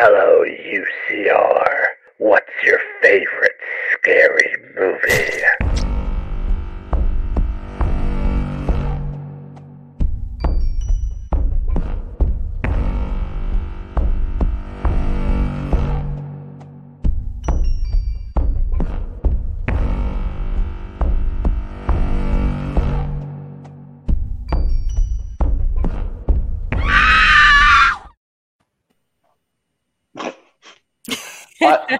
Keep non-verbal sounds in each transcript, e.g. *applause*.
Hello, UCR. What's your favorite scary movie?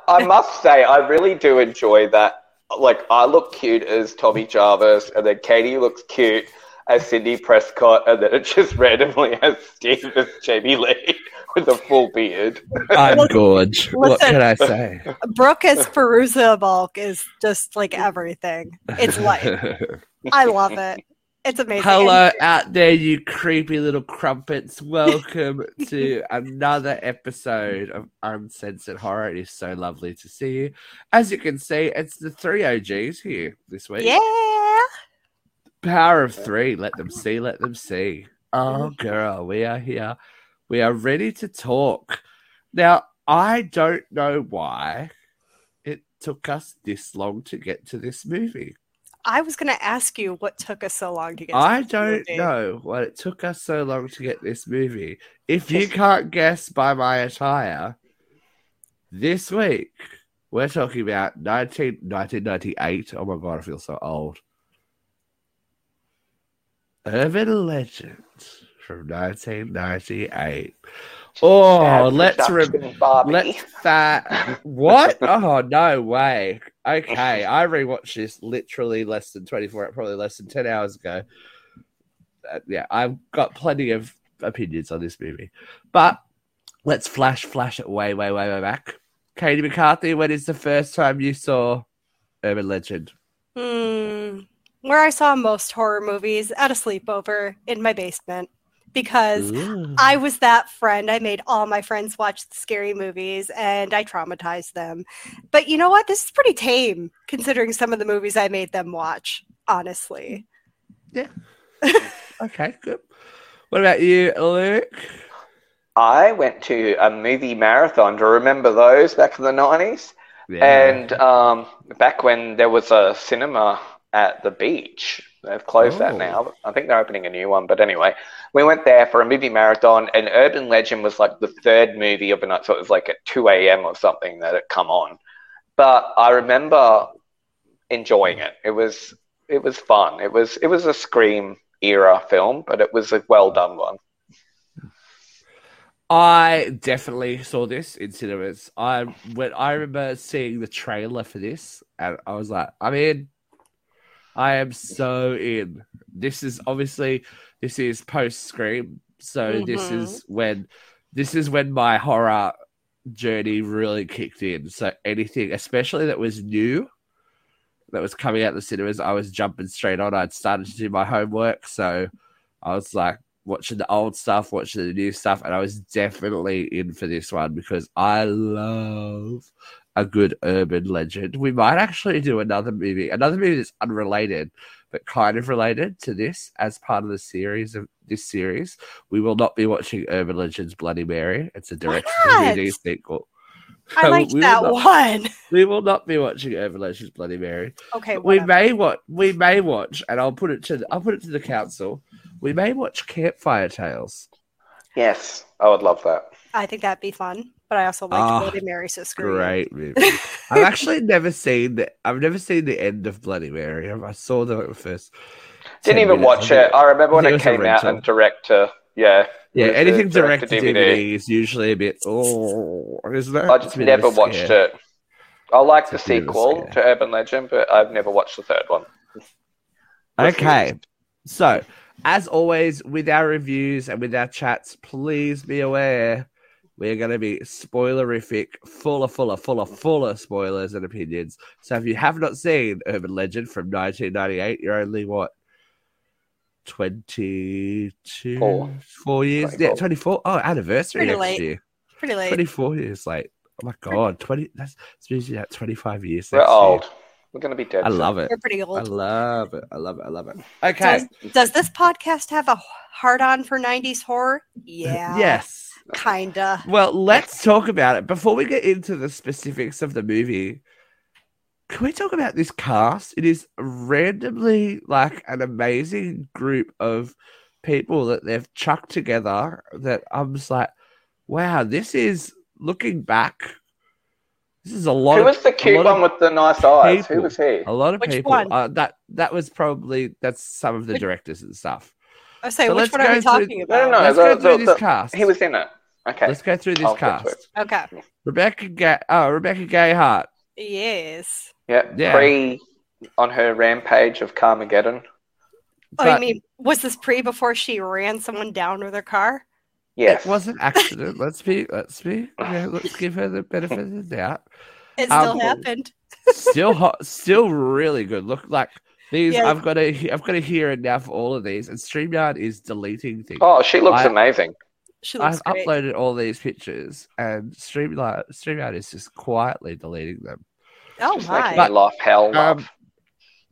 I, I must say, I really do enjoy that. Like, I look cute as Tommy Jarvis, and then Katie looks cute as Cindy Prescott, and then it just randomly has Steve as Jamie Lee *laughs* with a full beard. I'm gorge. What Listen. can I say? Brooke as Perusa Bulk is just like everything. It's *laughs* life. I love it. It's amazing. Hello out there, you creepy little crumpets. Welcome *laughs* to another episode of Uncensored Horror. It is so lovely to see you. As you can see, it's the three OGs here this week. Yeah. Power of three. Let them see, let them see. Oh, mm. girl, we are here. We are ready to talk. Now, I don't know why it took us this long to get to this movie. I was going to ask you what took us so long to get I don't movie. know what it took us so long to get this movie. If you can't guess by my attire, this week we're talking about 19, 1998. Oh my god, I feel so old. Urban Legend from 1998. Oh, let's re- production, let's that what? Oh no way. Okay, I rewatched this literally less than 24, probably less than 10 hours ago. Uh, yeah, I've got plenty of opinions on this movie. But let's flash flash it way, way, way, way back. Katie McCarthy, when is the first time you saw Urban Legend? Hmm. Where I saw most horror movies at a sleepover in my basement because Ooh. I was that friend. I made all my friends watch the scary movies and I traumatized them. But you know what? This is pretty tame considering some of the movies I made them watch, honestly. Yeah. okay, good. What about you, Luke? I went to a movie marathon. Do you remember those back in the 90s? And um, back when there was a cinema at the beach, they've closed that Oh. now. I think they're opening a new one. But anyway, we went there for a movie marathon, and Urban Legend was like the third movie of the night. So it was like at 2 a.m. or something that it come on. But I remember enjoying it. It was it was fun. It was it was a Scream era film, but it was a well done one. I definitely saw this in cinemas. I when I remember seeing the trailer for this, and I was like, I'm in. I am so in. This is obviously this is post Scream, so this Mhm. is when this is when my horror journey really kicked in. So anything, especially that was new, that was coming out the cinemas, I was jumping straight on. I'd started to do my homework, so I was like watching the old stuff, watching the new stuff, and I was definitely in for this one because I love a good urban legend. We might actually do another movie, another movie that's unrelated but kind of related to this as part of the series of this series. We will not be watching Urban Legends Bloody Mary. It's a direct? DVD sequel. I So *laughs* liked we that not- one. *laughs* We will not be watching Urban Legends Bloody Mary Okay, we may watch we may watch and i'll put it to the, i'll put it to the council we may watch campfire tales Yes, I would love that. I think that'd be fun. But I also liked Ah, Bloody Mary so screw you. great movie *laughs* i've actually never seen the i've never seen the end of bloody mary i saw the first Didn't even minutes. watch it. I remember when I it it came out and director. yeah. yeah it was a anything direct to direct-to-DVD. dvd is usually a bit oh is that? I It's just a bit of a never watched scare. it. I like the It's a bit of a sequel to Urban Legend, but I've never watched the third one. Okay. So, as always, with our reviews and with our chats, please be aware we're going to be spoilerific, full of, full of, full of, full of spoilers and opinions. So, if you have not seen Urban Legend from 1998, you're only what? 22 Four. four years yeah 24. 24 oh anniversary Pretty next late. year Pretty late. 24 years late oh my god 20 that's it's usually at 25 years We're next year. old. We're gonna be dead. i love it We're pretty old. i love it i love it i love it okay Does, does this podcast have a hard on for 90s horror? Uh, yeah. Yes. Kinda. Well, let's talk about it before we get into the specifics of the movie. Can we talk about this cast? It is randomly like an amazing group of people that they've chucked together. That I'm just like, wow, this is looking back. This is a lot. Who was the cute one of- with the nice eyes? Who was he? a lot of Which people. one? Uh, that that was probably that's some of the directors and stuff. I say, So which let's one are we go through- talking No, about? no, no. Let's the- go the- this the- cast. He was in it. Okay. Let's go through this I'll cast. Okay. Rebecca, Ga- oh, Rebecca Gayheart. Yes. Yeah. Yeah. Pre on her rampage of Carmageddon. Oh, you mean was this pre before she ran someone down with her car? Yes. It was an accident. *laughs* let's be, let's be, yeah, let's give her the benefit of the doubt. It still Um, happened. Still hot, still really good. Look like these. Yeah. I've got a, I've got a hearing now for all of these, and Streamyard is deleting things. Oh, she looks I- amazing. She looks I've great. uploaded all these pictures, and Streamyard, Streamyard is just quietly deleting them. oh Just making my! me laugh hell. Um,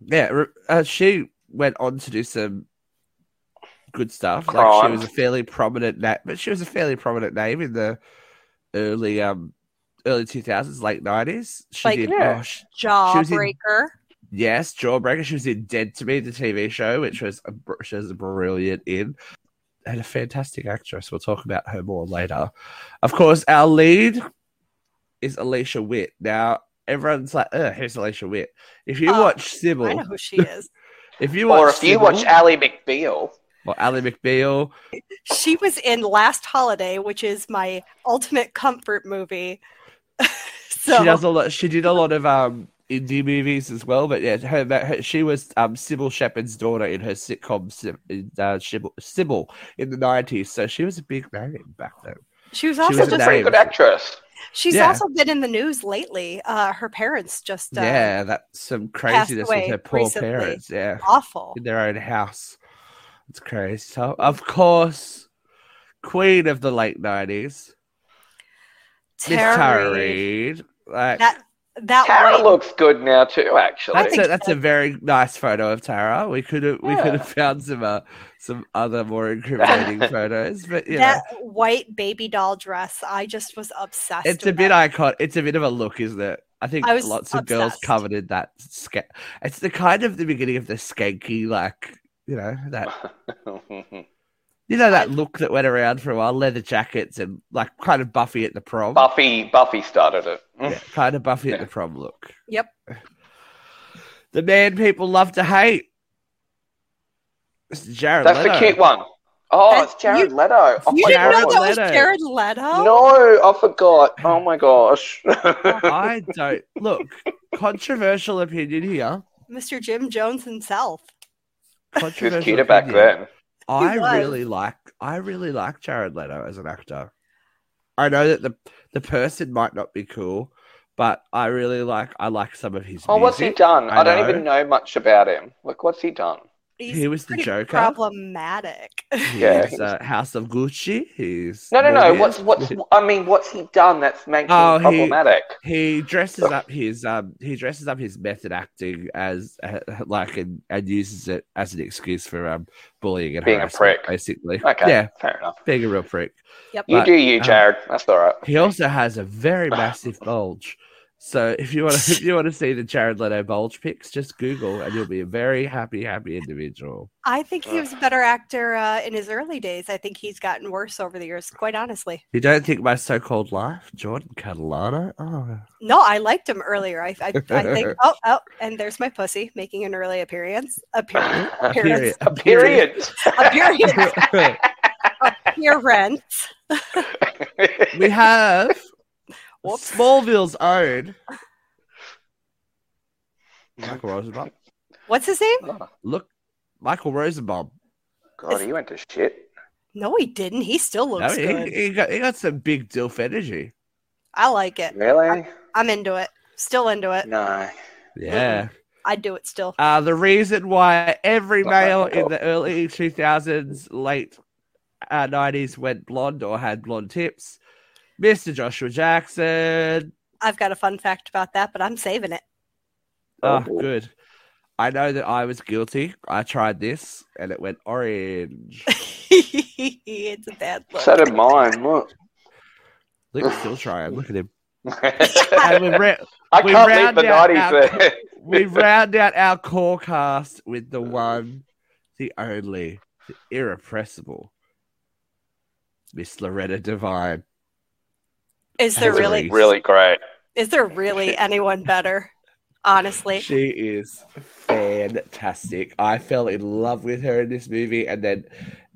Yeah, uh, she went on to do some good stuff. Like she was a fairly prominent name, but she was a fairly prominent name in the early um early two thousands, late nineties. She Like- did. Yeah. Oh, sh- was in- Jawbreaker. yes, Jawbreaker. She was in Dead to Me, the TV show, which was a, she was brilliant in. And a fantastic actress. We'll talk about her more later. Of course, our lead is Alicia Witt. Now, everyone's like, "Ugh, who's Alicia Witt?" If you Oh, watch Cybill, I know who she is. *laughs* if you watch or if you Cybill, watch Ally McBeal, or Ally McBeal, she was in Last Holiday, which is my ultimate comfort movie. *laughs* so she does a lot. She did a lot of um indie movies as well. But yeah, her, her she was um Cybill Shepherd's daughter in her sitcom uh, Cybill, Cybill in the nineties. So she was a big name back then. she was she also was she's a a pretty good actress. she's Yeah. also been in the news lately. Uh, her parents just uh, yeah, that's some craziness with away her poor recently. parents. Yeah, awful. in their own house. It's crazy. So of course, Queen of the late nineties, Miss Tara Tara Reid. Reid. Like, That that Tara white looks good now too. Actually, That's a, that's a very nice photo of Tara. We could have we could have found some uh, some other more incriminating *laughs* photos, but you that know, white baby doll dress. I just was obsessed. it's a bit that. icon. It's a bit of a look, isn't it? I think I lots of girls obsessed. coveted that. Ska- it's the kind of the beginning of the skanky, like you know that *laughs* you know that look that went around for a while, leather jackets and like kind of Buffy at the prom. Buffy. Buffy started it. Yeah, kind of Buffy at the prom look. Yep. *sighs* The man people love to hate. Mr. Jared That's Leto. the cute one. Oh, And it's Jared you- Leto. Oh You didn't know Jared God. that was Jared Leto? No, I forgot. Oh my gosh. *laughs* I don't look controversial opinion here. Mr. Jim Jones himself. He was cuter back then. I was. really like I really like Jared Leto as an actor. I know that the the person might not be cool, but I really like I like some of his. Oh, what's he done? I I, don't know. even know much about him. Like, what's he done? He's He was the Joker. Problematic. Yeah, He's uh, House of Gucci. He's No, no, no. Morbius. What's what's? *laughs* I mean, what's he done that's making Oh, him he- problematic? he dresses up his um he dresses up his method acting as uh, like and, and uses it as an excuse for um bullying and Being a harassment, prick. basically. Okay, Yeah, fair enough. being a real prick. Yep. You But, do you, um, Jared. That's all right. He also has a very massive bulge. So if you want to if you want to *laughs* see the Jared Leto bulge pics, just Google and you'll be a very happy, happy individual. I think he was a better actor uh, in his early days. I think he's gotten worse over the years, quite honestly. You don't think my so-called life, Jordan Catalano? Oh, No, I liked him earlier. I, I, I think. *laughs* Oh, oh, and there's my pussy making an early appearance. *laughs* Appearance. a period. A period. Appearance. Appearance. we have Whoops. Smallville's own *laughs* Michael Rosenbaum. What's his name? *laughs* Look, Michael Rosenbaum. God, he went to shit. No, he didn't. He still No, looks he, good. he got he got some big dilf energy. I like it. Really? I'm into it. Still into it. No. Yeah. I'd do it still. Uh, the reason why every male Michael. in the early 2000s, late uh, 90s went blonde or had blonde tips, Mr. Joshua Jackson. I've got a fun fact about that, but I'm saving it. Ah, oh, Oh. good. I know that I was guilty. I tried this and it went orange. *laughs* it's a bad look. So did mine. Look. Luke's still trying. Look at him. I *laughs* And we, ra- we can't leave round the out nineties our- there. *laughs* we round out our core cast with the one, the only, the irrepressible Miss Loretta Devine. Is there That's really really great. is there really *laughs* anyone better? Honestly. She is fantastic. I fell in love with her in this movie, and then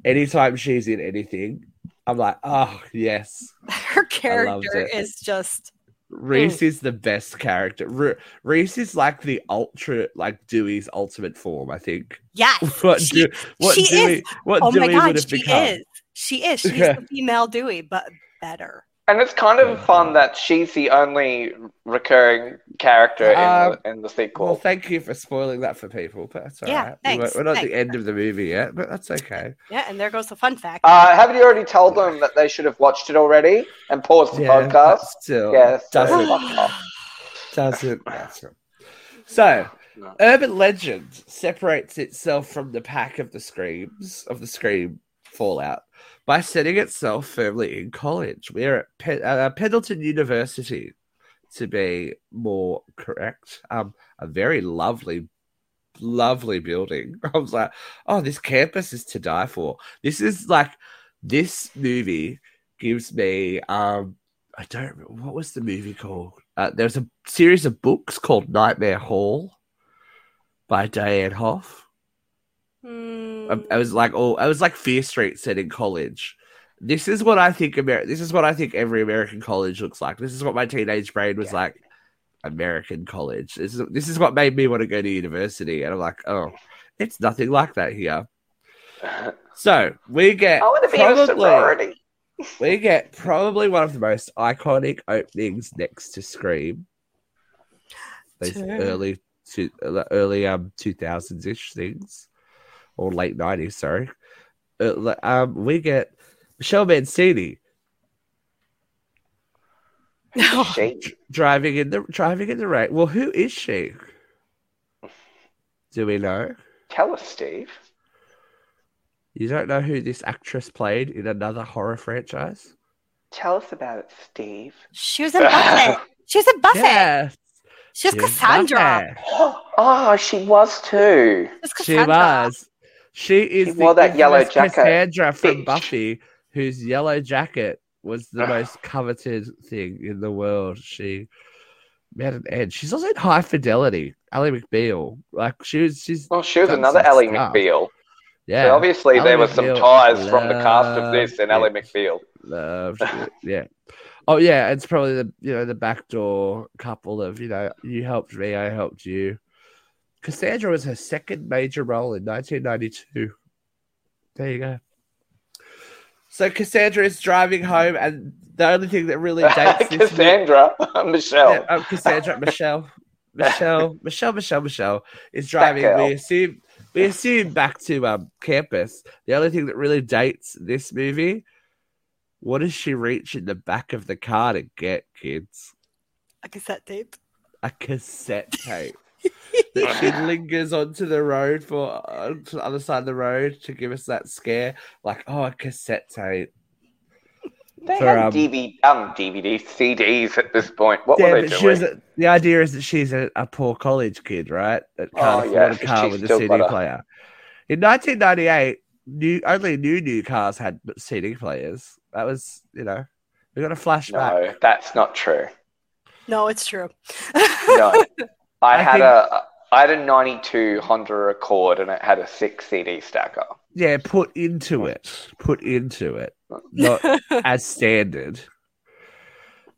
anytime she's in anything, I'm like, oh yes. *laughs* Her character is just Reese mm. is the best character. Re- Reese is like the ultra, like Dewey's ultimate form. I think. yes. What she, do, what she Dewey, is. what oh Dewey my god, she become? is. She is. She's *laughs* Yeah. the female Dewey, but better. And it's kind of fun that she's the only recurring character in, Um, the, in the Well, sequel. thank you for spoiling that for people, but that's all Yeah, right. We thanks, won't- We're not at the end of the movie yet, but that's okay. Yeah, and there goes the fun fact. Uh, haven't you already told them that they should have watched it already and paused the Yeah, podcast? still, Yes. doesn't doesn't matter. So, No. urban legend separates itself from the pack of the screams of the scream fallout by setting itself firmly in college. We're at Pe- uh, Pendleton University, to be more correct. Um, a very lovely, lovely building. *laughs* I was like, oh, this campus is to die for. This is like this movie gives me um I don't remember what was the movie called. Uh, a series of books called Nightmare Hall by Diane Hoh. Hmm. Um, I was like, oh, I was like Fear Street said in college. This is what I think. Amer- This is what I think every American college looks like. This is what my teenage brain was like. American college. This is this is what made me want to go to university, and I'm like, oh, it's nothing like that here. So we get I want to be a probably we get probably one of the most iconic openings next to Scream. These Sure. early two, early um two thousands ish things, or late nineties. Sorry, uh, um, we get Michelle Mancini She- driving in the driving in the rain. Well, who is she? Do we know? Tell us, Steve. You don't know who this actress played in another horror franchise? Tell us about it, Steve. She was in Buffy. *laughs* She was in Buffy. Yes, She was she Cassandra. Buffy. Oh, *gasps* she was too. She was She was. She is She the wore that yellow jacket, Cassandra from bitch. Buffy, whose yellow jacket was the most coveted thing in the world. She met an edge. She's also in High Fidelity. Ally McBeal. Like she was. She's Well, she was another Ally stuff. McBeal. yeah. So obviously Ally there were some McBeal ties from the cast of this and Ally it. McBeal. Loved it, yeah. Oh yeah, it's probably the you know the backdoor couple of you know you helped me, I helped you. Cassandra was her second major role in 1992. There you go. So Cassandra is driving home, and the only thing that really *laughs* dates this *laughs* movie- Cassandra, Michelle. yeah, um, Cassandra, Michelle, Michelle, Michelle, Michelle, Michelle is driving. girl. We assume we assume back to um campus. The only thing that really dates this movie, what does she reach in the back of the car to get, kids? A cassette tape. A cassette tape. That she lingers onto the road for uh, to the other side of the road to give us that scare, like oh, a cassette tape. They for, had um, DVD, um, DVD, CDs at this point. What yeah, were they doing? was a, the idea is that she's a, a poor college kid, right? That can't Oh, afford yeah, a car she's with a still CD got player. In 1998, new only new new cars had CD players. That was, you know, we got a flashback. No, that's not true. No, it's true. No, *laughs* I, I had think- a I had a '92 Honda Accord and it had a six CD stacker. Yeah, put into it, put into it, not *laughs* as standard.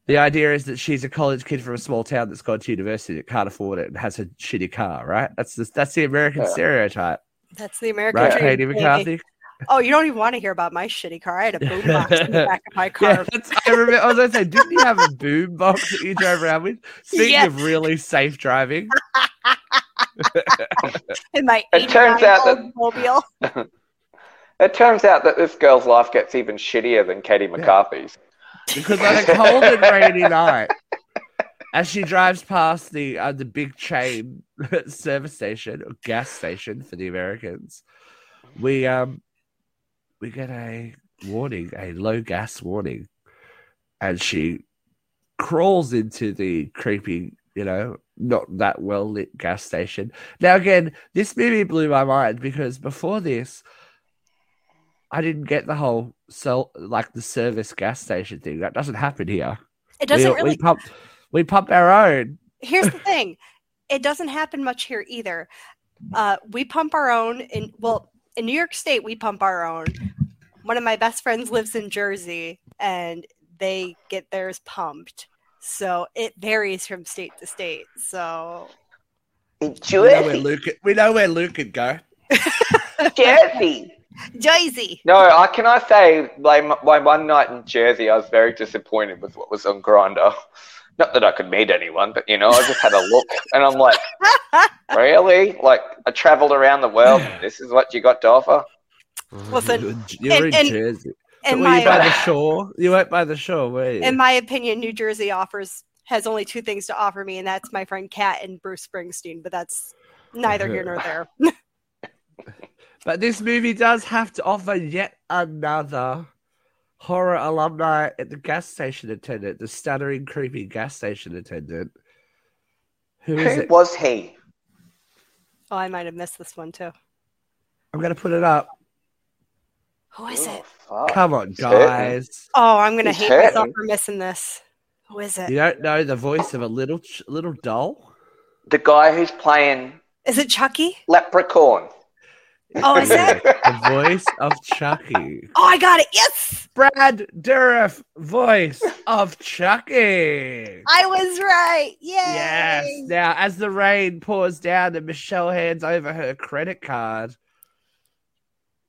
The idea is that she's a college kid from a small town that's gone to university that can't afford it and has a shitty car, right? That's the, that's the American Yeah. stereotype, That's the American right, dream. Katie baby. McCarthy? Oh, you don't even want to hear about my shitty car. I had a boombox in the back of my *laughs* car. Yeah, I remember. I was going to say, didn't you have a boom box that you drove around with? Speaking Yes. of really safe driving, *laughs* *laughs* in my It turns out that- 89 Oldsmobile. It turns out that this girl's life gets even shittier than Katie McCarthy's. because on a cold and rainy night, as she drives past the uh, the big chain service station or gas station for the Americans, we um we get a warning, a low gas warning, and she crawls into the creepy, you know, not that well lit gas station. Now, again, this movie blew my mind because before this, I didn't get the whole so like the service gas station thing. That doesn't happen here. It doesn't we, really. we pump we pump our own. Here's the *laughs* thing it doesn't happen much here either. Uh, we pump our own and well, in New York State, we pump our own. One of my best friends lives in Jersey and they get theirs pumped. So it varies from state to state. So We know where Luke. We know where Luke could go. Jersey. Jersey. No, I can I say, like my, my one night in Jersey, I was very disappointed with what was on Grindr. Not that I could meet anyone, but you know, I just had a look, and I'm like, *laughs* really? Like I travelled around the world, and this is what you got to offer? Listen, you're and- in and- Jersey. In were you by the *laughs* shore? You weren't by the shore, were you? in my opinion, New Jersey offers has only two things to offer me, and that's my friend Kat and Bruce Springsteen. But that's neither here nor there. *laughs* But this movie does have to offer yet another horror alumni at the gas station attendant, the stuttering, creepy gas station attendant. Who is Who it? was he? Oh, I might have missed this one too. I'm going to put it up. Who is oh, it? Oh. Come on, He's guys. Oh, I'm gonna He's hate myself for missing this. Who is it? You don't know the voice of a little little doll? The guy who's playing Is it Chucky? Leprechaun. Oh, is it? *laughs* the voice of Chucky. Oh, I got it. Yes, Brad Dourif, voice of Chucky. I was right. Yay! Yes. Now, as the rain pours down and Michelle hands over her credit card,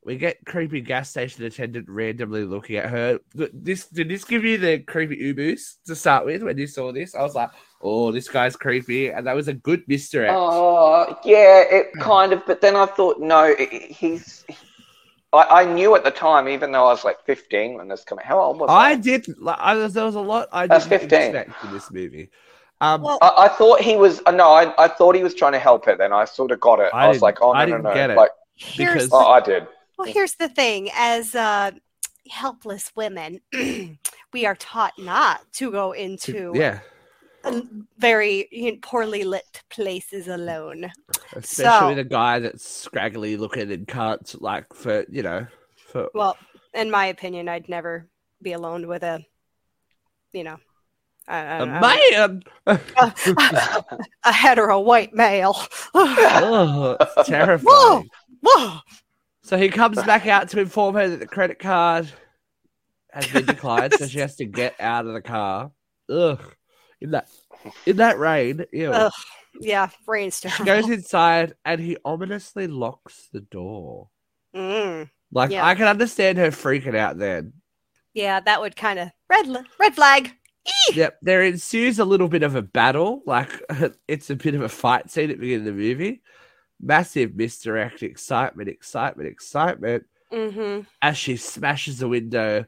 we get creepy gas station attendant randomly looking at her. This did this give you the creepy ubus to start with when you saw this? I was like, oh, this guy's creepy, and that was a good mystery. Oh, yeah, it kind of. But then I thought, no, it- it- he's. I, I knew at the time, even though I was like 15 when this came out. How old was I I? did. Like, I was, there was a lot I That's didn't 15. expect in this movie. Um, Well, I, I thought he was. uh, No, I, I thought he was trying to help her. Then I sort of got it. I I, was like, oh I no, no, didn't no. get it. Like, because- oh, I did. Well, here's the thing: as uh, helpless women, *clears throat* we are taught not to go into yeah, very you know, poorly lit places alone. especially So- the guy that's scraggly looking and can't like for you know for Well, in my opinion, I'd never be alone with a, you know, a man. *laughs* a hetero white male. oh, it's *laughs* terrifying. Whoa! Whoa! So he comes back out to inform her that the credit card has been declined, so she has to get out of the car. Ugh. In that in that rain, ew. Ugh. Yeah, rain's She goes inside and he ominously locks the door. Mm. Like Yeah. I can understand her freaking out then. Yeah, that would kind of red red flag. Yep, there ensues a little bit of a battle. Like *laughs* it's a bit of a fight scene at the beginning of the movie. Massive misdirect, excitement, excitement, excitement Mm-hmm. as she smashes the window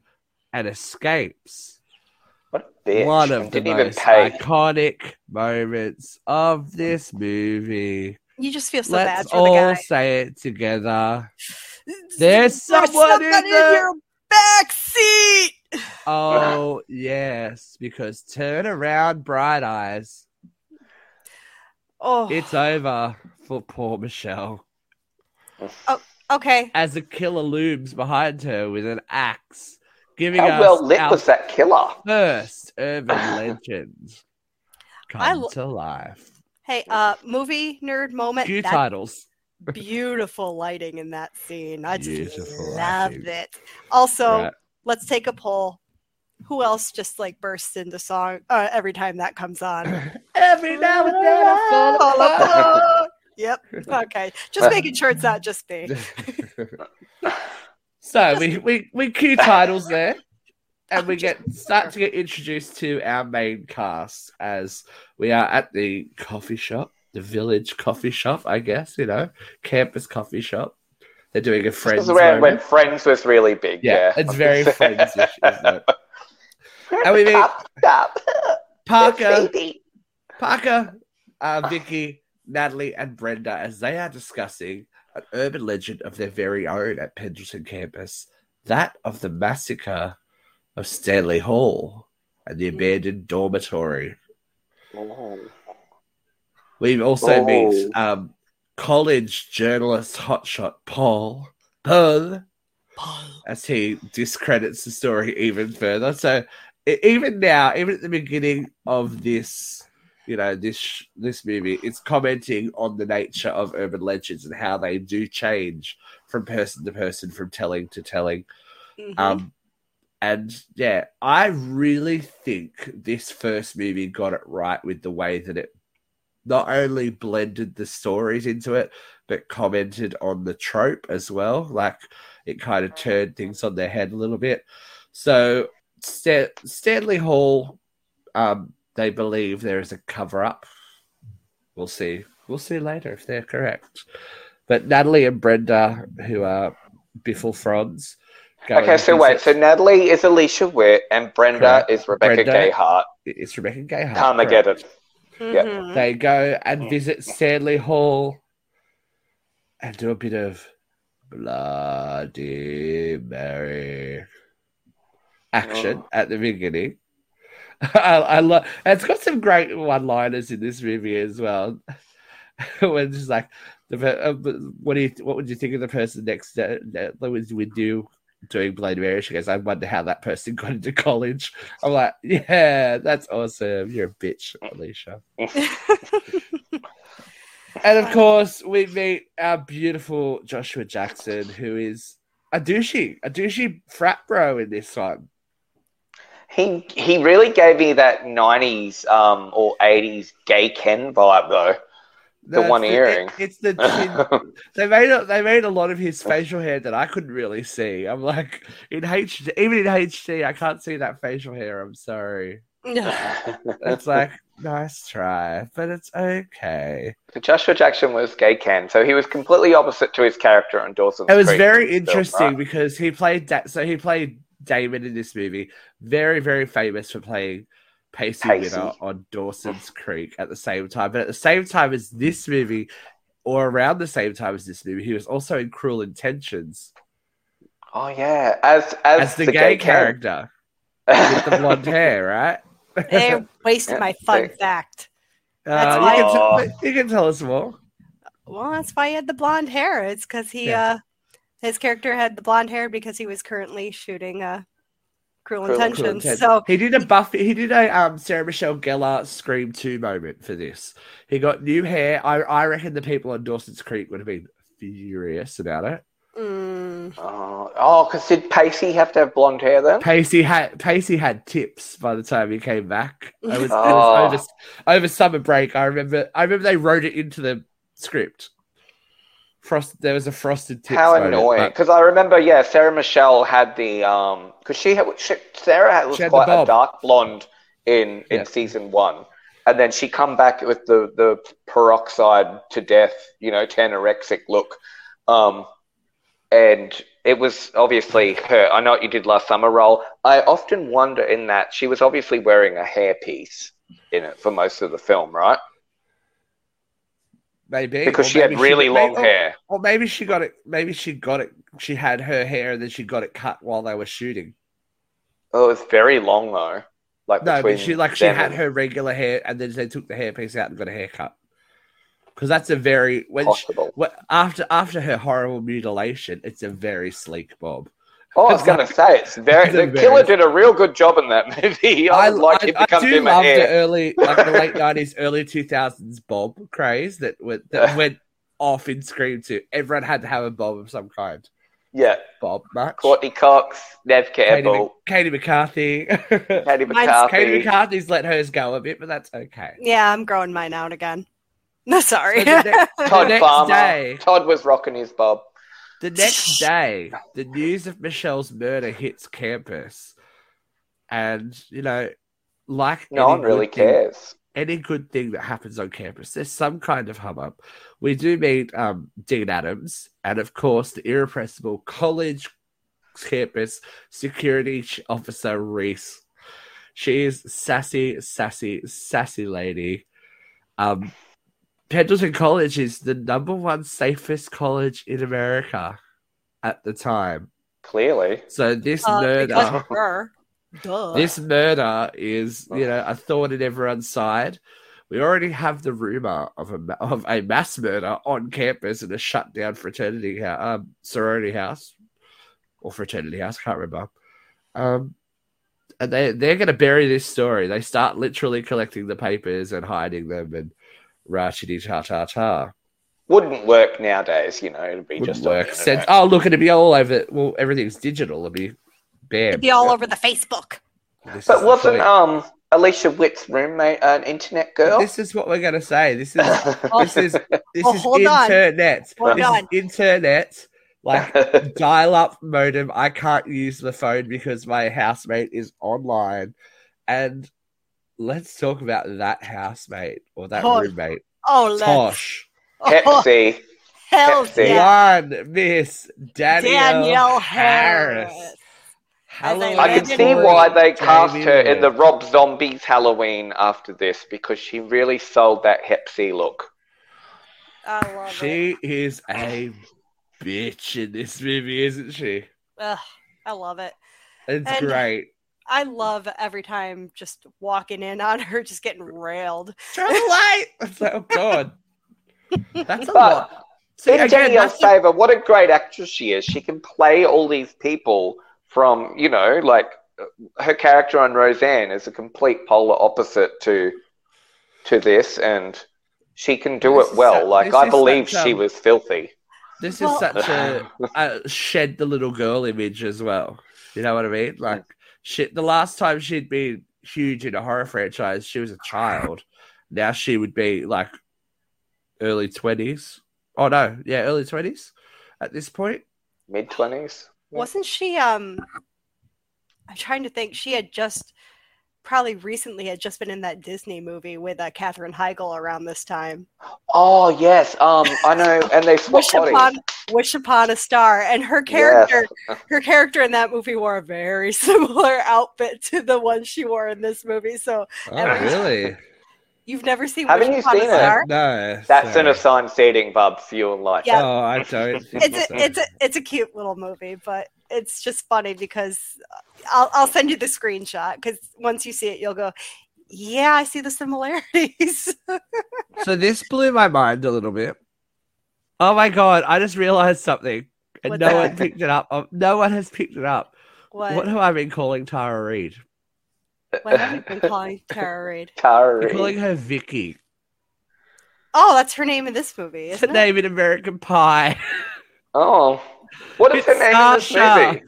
and escapes. What a bitch. One of the didn't even most pay. iconic moments of this movie. You just feel so Let's bad for the all guy. say it together. There's There's someone in the- your back seat. Oh yes, because turn around, bright eyes. Oh, It's over for poor Michelle. Oh, okay. As the killer looms behind her with an axe, giving How us well lit our was that killer? first urban *laughs* legend come I lo- to life. Hey, uh, movie nerd moment. Few That titles. beautiful lighting in that scene. I just Beautiful love lighting. it. Also, Right. let's take a poll. Who else just like bursts into song uh, every time that comes on? *laughs* Every now and then I fall *laughs* Fall apart. apart. yep. Okay. Just making sure it's not just me. *laughs* so we, we we cue titles there, and we get start to get introduced to our main cast as we are at the coffee shop, the village coffee shop, I guess you know, campus coffee shop. They're doing a This friends. is around when. Friends was really big. yeah, Yeah, it's very friends-ish, isn't it? And we meet Stop, stop. Parker, Parker, uh, Vicky, Natalie, and Brenda as they are discussing an urban legend of their very own at Pendleton campus, that of the massacre of Stanley Hall. and the abandoned dormitory. Oh. We also Oh. meet um, college journalist hotshot Paul Paul as he discredits the story even further. So even now, even at the beginning of this, you know, this this movie, it's commenting on the nature of urban legends and how they do change from person to person, from telling to telling. Mhm. Um, and yeah, I really think this first movie got it right with the way that it not only blended the stories into it, but commented on the trope as well. Like it kind of turned things on their head a little bit. So Stan- Stanley Hall, um, they believe there is a cover up. We'll see. We'll see later if they're correct. But Natalie and Brenda, who are Biffle Fronds, go Okay, so wait. So Natalie is Alicia Witt, and Brenda Correct. is Rebecca Brenda. Gayheart. it's Rebecca Gayheart. correct. Carmageddon. yeah. Mhm. They go and visit Stanley Hall and do a bit of Bloody Mary action Oh. at the beginning. *laughs* I, I love. It's got some great one-liners in this movie as well. *laughs* when it's like, the, uh, what do you? What would you think of the person next to that was with you doing Bloody Mary? She goes, I wonder how that person got into college. I'm like, yeah, that's awesome. You're a bitch, Alicia. *laughs* And of course, we meet our beautiful Joshua Jackson, who is a douchey, a douchey frat bro in this one. He he really gave me that '90s um, or '80s gay Ken vibe though. The one earring. it- it's the *laughs* chin. they made a, they made a lot of his facial hair that I couldn't really see. I'm like in HD, even in HD, I can't see that facial hair. I'm sorry. *laughs* It's like nice try, but it's okay. The Joshua Jackson was gay Ken, so he was completely opposite to his character on Dawson's It was Creek very film, interesting right? because he played that. So he played Damon in this movie. Very, very famous for playing Pacey, Pacey. Witter on Dawson's Creek at the same time. But at the same time as this movie, or around the same time as this movie, he was also in Cruel Intentions Oh yeah, as as, as the, gay, character Ken. with the blonde hair, right? *laughs* They wasted Yeah, my fun they- fact. Uh, That's you, can tell, you can tell us more. Well, that's why he had the blonde hair. It's because he, Yeah. uh, his character had the blonde hair because he was currently shooting uh, Cruel, Cruel Intentions. Cruel Intent. So he did a Buffy. He did a um, Sarah Michelle Gellar Scream Two moment for this. He got new hair. I I reckon the people on Dawson's Creek would have been furious about it. mm, Oh, oh, because did Pacey have to have blonde hair then? Pacey had Pacey had tips by the time he came back. It was, it *laughs* Oh. was over over summer break. I remember. I remember they wrote it into the script. Frost. There was a frosted tips. How annoying! Because I remember, yeah, Sarah Michelle had the um, because she had she, Sarah had, was She had quite a dark blonde in in Yeah. season one, and then she come back with the the peroxide to death, you know, tanorexic look, um, and it was obviously her. I know what you did last summer role. I often wonder in that she was obviously wearing a hairpiece in it for most of the film, right? Maybe Because or she had really got- long maybe- hair. Or maybe she got it. Maybe she got it. She had her hair, and then she got it cut while they were shooting. Oh, it was very long though. Like No, but she like she had and- her regular hair, and then they took the hairpiece out and got a haircut. Because that's a very when she, what, after after her horrible mutilation, it's a very sleek bob. Oh, I was It's going to say it's very. it's a The killer did a real good job in that *laughs* movie. I, would like I, it I to come do love the early, like the late *laughs* nineties, early two thousands bob craze that went that *laughs* went off in Scream Two. Everyone had to have a bob of some kind. Yeah, Bob much. Courteney Cox, Neve Katie, Campbell, Mc- Katie McCarthy. Katie Mine's McCarthy. Katie McCarthy's let hers go a bit, but that's okay. yeah, I'm growing mine out again. No, sorry. So the, ne- Todd the next Farmer. day, Todd was rocking his bob. The next day, the news of Michelle's murder hits campus, and you know, like No one really thing- cares. any good thing that happens on campus, there's some kind of hubbub. We do meet um, Dean Adams, and of course, the irrepressible college campus security officer Reese. She is sassy, sassy, sassy lady. Um, Pendleton College is the number one safest college in America at the time. Clearly, So this Uh, murder, because of her. Duh. This murder is, you know, a thorn in everyone's side. We already have the rumor of a of a mass murder on campus in a shut down fraternity house, um, sorority house, or fraternity house. Can't remember. Um, and they they're going to bury this story. They start literally collecting the papers and hiding them and rachity cha cha cha. Wouldn't work nowadays, you know. It'd be Wouldn't just on the work. internet. Said, oh look, it'd be all over. Well, everything's digital. It'd be bam. It'd be all over the Facebook. This is But the wasn't point. um Alicia Witt's roommate an internet girl? This is what we're gonna say. This is *laughs* this is this Oh, is hold on. internet. Hold this on. is internet. Like *laughs* dial-up modem. I can't use the phone because my housemate is online. And let's talk about that housemate or that Oh, roommate. Oh, let's. Tosh. Oh, Pepsi. *laughs* hell Pepsi. yeah. One Miss Danielle, Danielle Harris. Harris. Halloween I can see why they cast Jamie her in the Rob Zombies Halloween after this because she really sold that Hep C look. I love it. She is a bitch in this movie, isn't she? Ugh, I love it. It's And- great. I love every time just walking in on her, just getting railed. Turn the light. *laughs* It's like, oh god, that's a But lot. See, in again, Danielle's favor, what a great actress she is. She can play all these people from, you know, like uh, her character on Roseanne is a complete polar opposite to to this, and she can do This it is well. so- like I believe such, she um, was filthy. this is Well- such a, *laughs* a shed the little girl image as well. You know what I mean? Like shit. The last time she'd been huge in a horror franchise, she was a child. Now she would be like early twenties. Oh no, yeah, early twenties at this point. Mid twenties. Wasn't she? Um, I'm trying to think. She had just probably recently had just been in that Disney movie with uh, Katherine Heigl around this time. Oh yes, um, I know, and they swap Wish bodies. upon, Wish upon a star, and her character, her character in that movie wore a very *laughs* similar outfit to the one she wore in this movie. So Oh Every- really? *laughs* you've never seen Haven't Wish you upon seen a it? star? no. That's an sorry. assigned seating, Bub. For you and like. Yeah. Oh, I don't. Think it's a, it's a it's a cute little movie, but it's just funny because uh, I'll I'll send you the screenshot because once you see it, you'll go, yeah, I see the similarities. *laughs* So this blew my mind a little bit. Oh my god! I just realized something, and What's no that? one picked it up. Oh, No one has picked it up. what What have I been calling Tara Reid? what have you been calling Tara Reid? *laughs* Tara I'm Reid. calling her Vicky. Oh, that's her name in this movie, It's her it? name in American Pie. *laughs* Oh, what is It's her name in this Sasha. movie?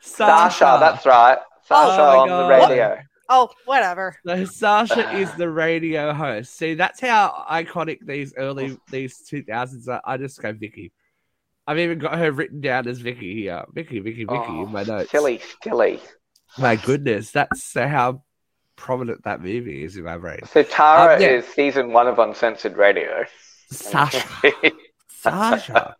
Sasha. That's right. Sasha Oh on God. the radio. Oh, whatever. So Sasha is the radio host. See, that's how iconic these early these two thousands are. I just go Vicky. I've even got her written down as Vicky here. Vicky, Vicky, Vicky Oh, in my notes. Silly, silly. My goodness, that's how prominent that movie is in my brain. So Tara Um, yeah. is season one of Uncensored Radio. Sasha. *laughs* Sasha.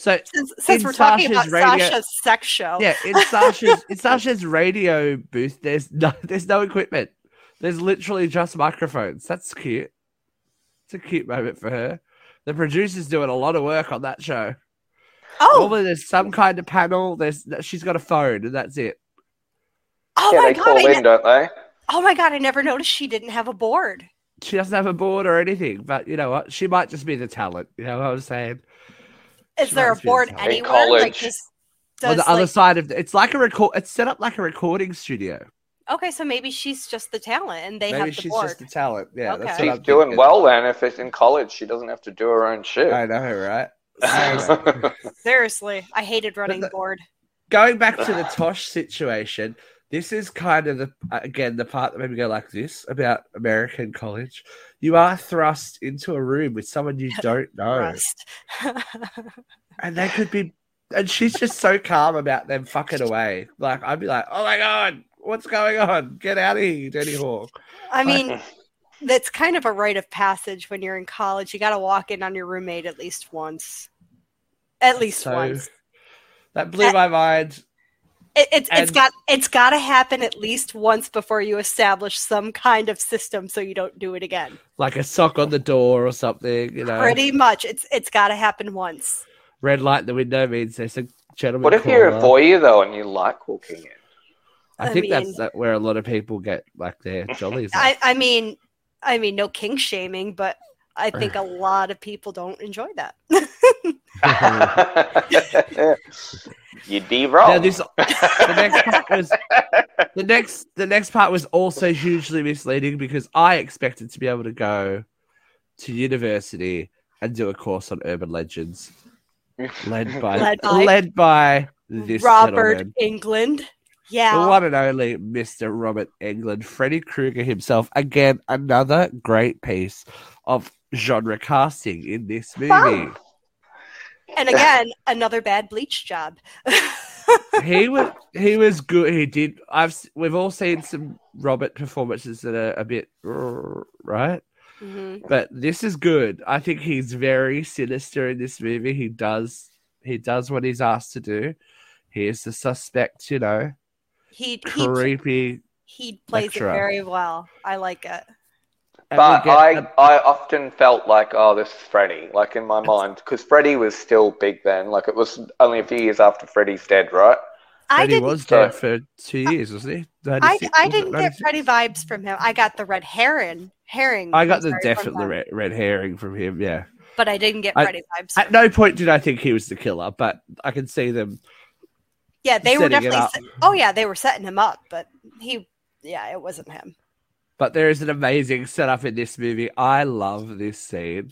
So Since, since In we're talking Sasha's about radio- Sasha's sex show, yeah, in *laughs* Sasha's in Sasha's radio booth, there's no *laughs* there's no equipment. There's literally just microphones. That's cute. It's a cute moment for her. The producer's doing a lot of work on that show. oh, Normally, there's some kind of panel. There's she's got a phone, and that's it. oh yeah, my they god, call I ne- in, don't they? oh my god, I never noticed she didn't have a board. She doesn't have a board or anything. But you know what? She might just be the talent. You know what I'm saying? Is there a must be board in anywhere? college. Like just on does, the other like- side of the, it's like a record. It's set up like a recording studio. okay, so maybe she's just the talent and they Maybe have the she's board. just the talent. Yeah, that's Okay. what She's I'm doing thinking. well then. If it's in college, she doesn't have to do her own shit. I know, right? *laughs* Anyway. Seriously, I hated running the- board. going back to the Tosh situation, this is kind of the again the part that made me go like this about American college. You are thrust into a room with someone you *laughs* don't know, *laughs* and they could be. And she's just so calm about them fucking away. Like I'd be like, "Oh my god, what's going on? Get out of here, you dirty whore!" I mean, *laughs* that's kind of a rite of passage when you're in college. You got to walk in on your roommate at least once. At least So once. that blew my mind. It, it's it's and- got it's got to happen at least once before you establish some kind of system so you don't do it again. Like a sock on the door or something, you know. Pretty much, it's it's got to happen once. Red light in the window means there's a gentleman. what if you're a voyeur though and you like walking in? I, I think mean- that's that where a lot of people get like their jollies. *laughs* I, I mean, I mean, no king shaming, but I think a lot of people don't enjoy that. *laughs* *laughs* You'd be wrong. Now, this the next part was the next the next part was also hugely misleading because I expected to be able to go to university and do a course on urban legends, led *laughs* by Led led by by, this Robert gentleman, England. Yeah. The one and only Mister Robert Englund, Freddy Krueger himself. Again, another great piece of genre casting in this movie. Fun. And again, another bad bleach job. *laughs* he was he was good. He did. I've we've all seen some Robert performances that are a bit right, Mhm. but this is good. I think he's very sinister in this movie. He does he does what he's asked to do. He is the suspect, you know, He he creepy. he plays lecturer. it very well. I like it. And we But get I, a- I often felt like, oh, this is Freddy, like in my mind, because Freddy was still big then. Like it was only a few years after Freddy's dead, right? I Freddy didn't. was dead for two years, wasn't he? I, 96, I didn't get 96? Freddy vibes from him. I got the red herring herring. I got the definitely red, red herring from him. Yeah. but I didn't get I- Freddy vibes. At no point did I think he was the killer, but I can see them. yeah, they were definitely. up. oh yeah, they were setting him up, but he. Yeah, it wasn't him. But there is an amazing setup in this movie. I love this scene.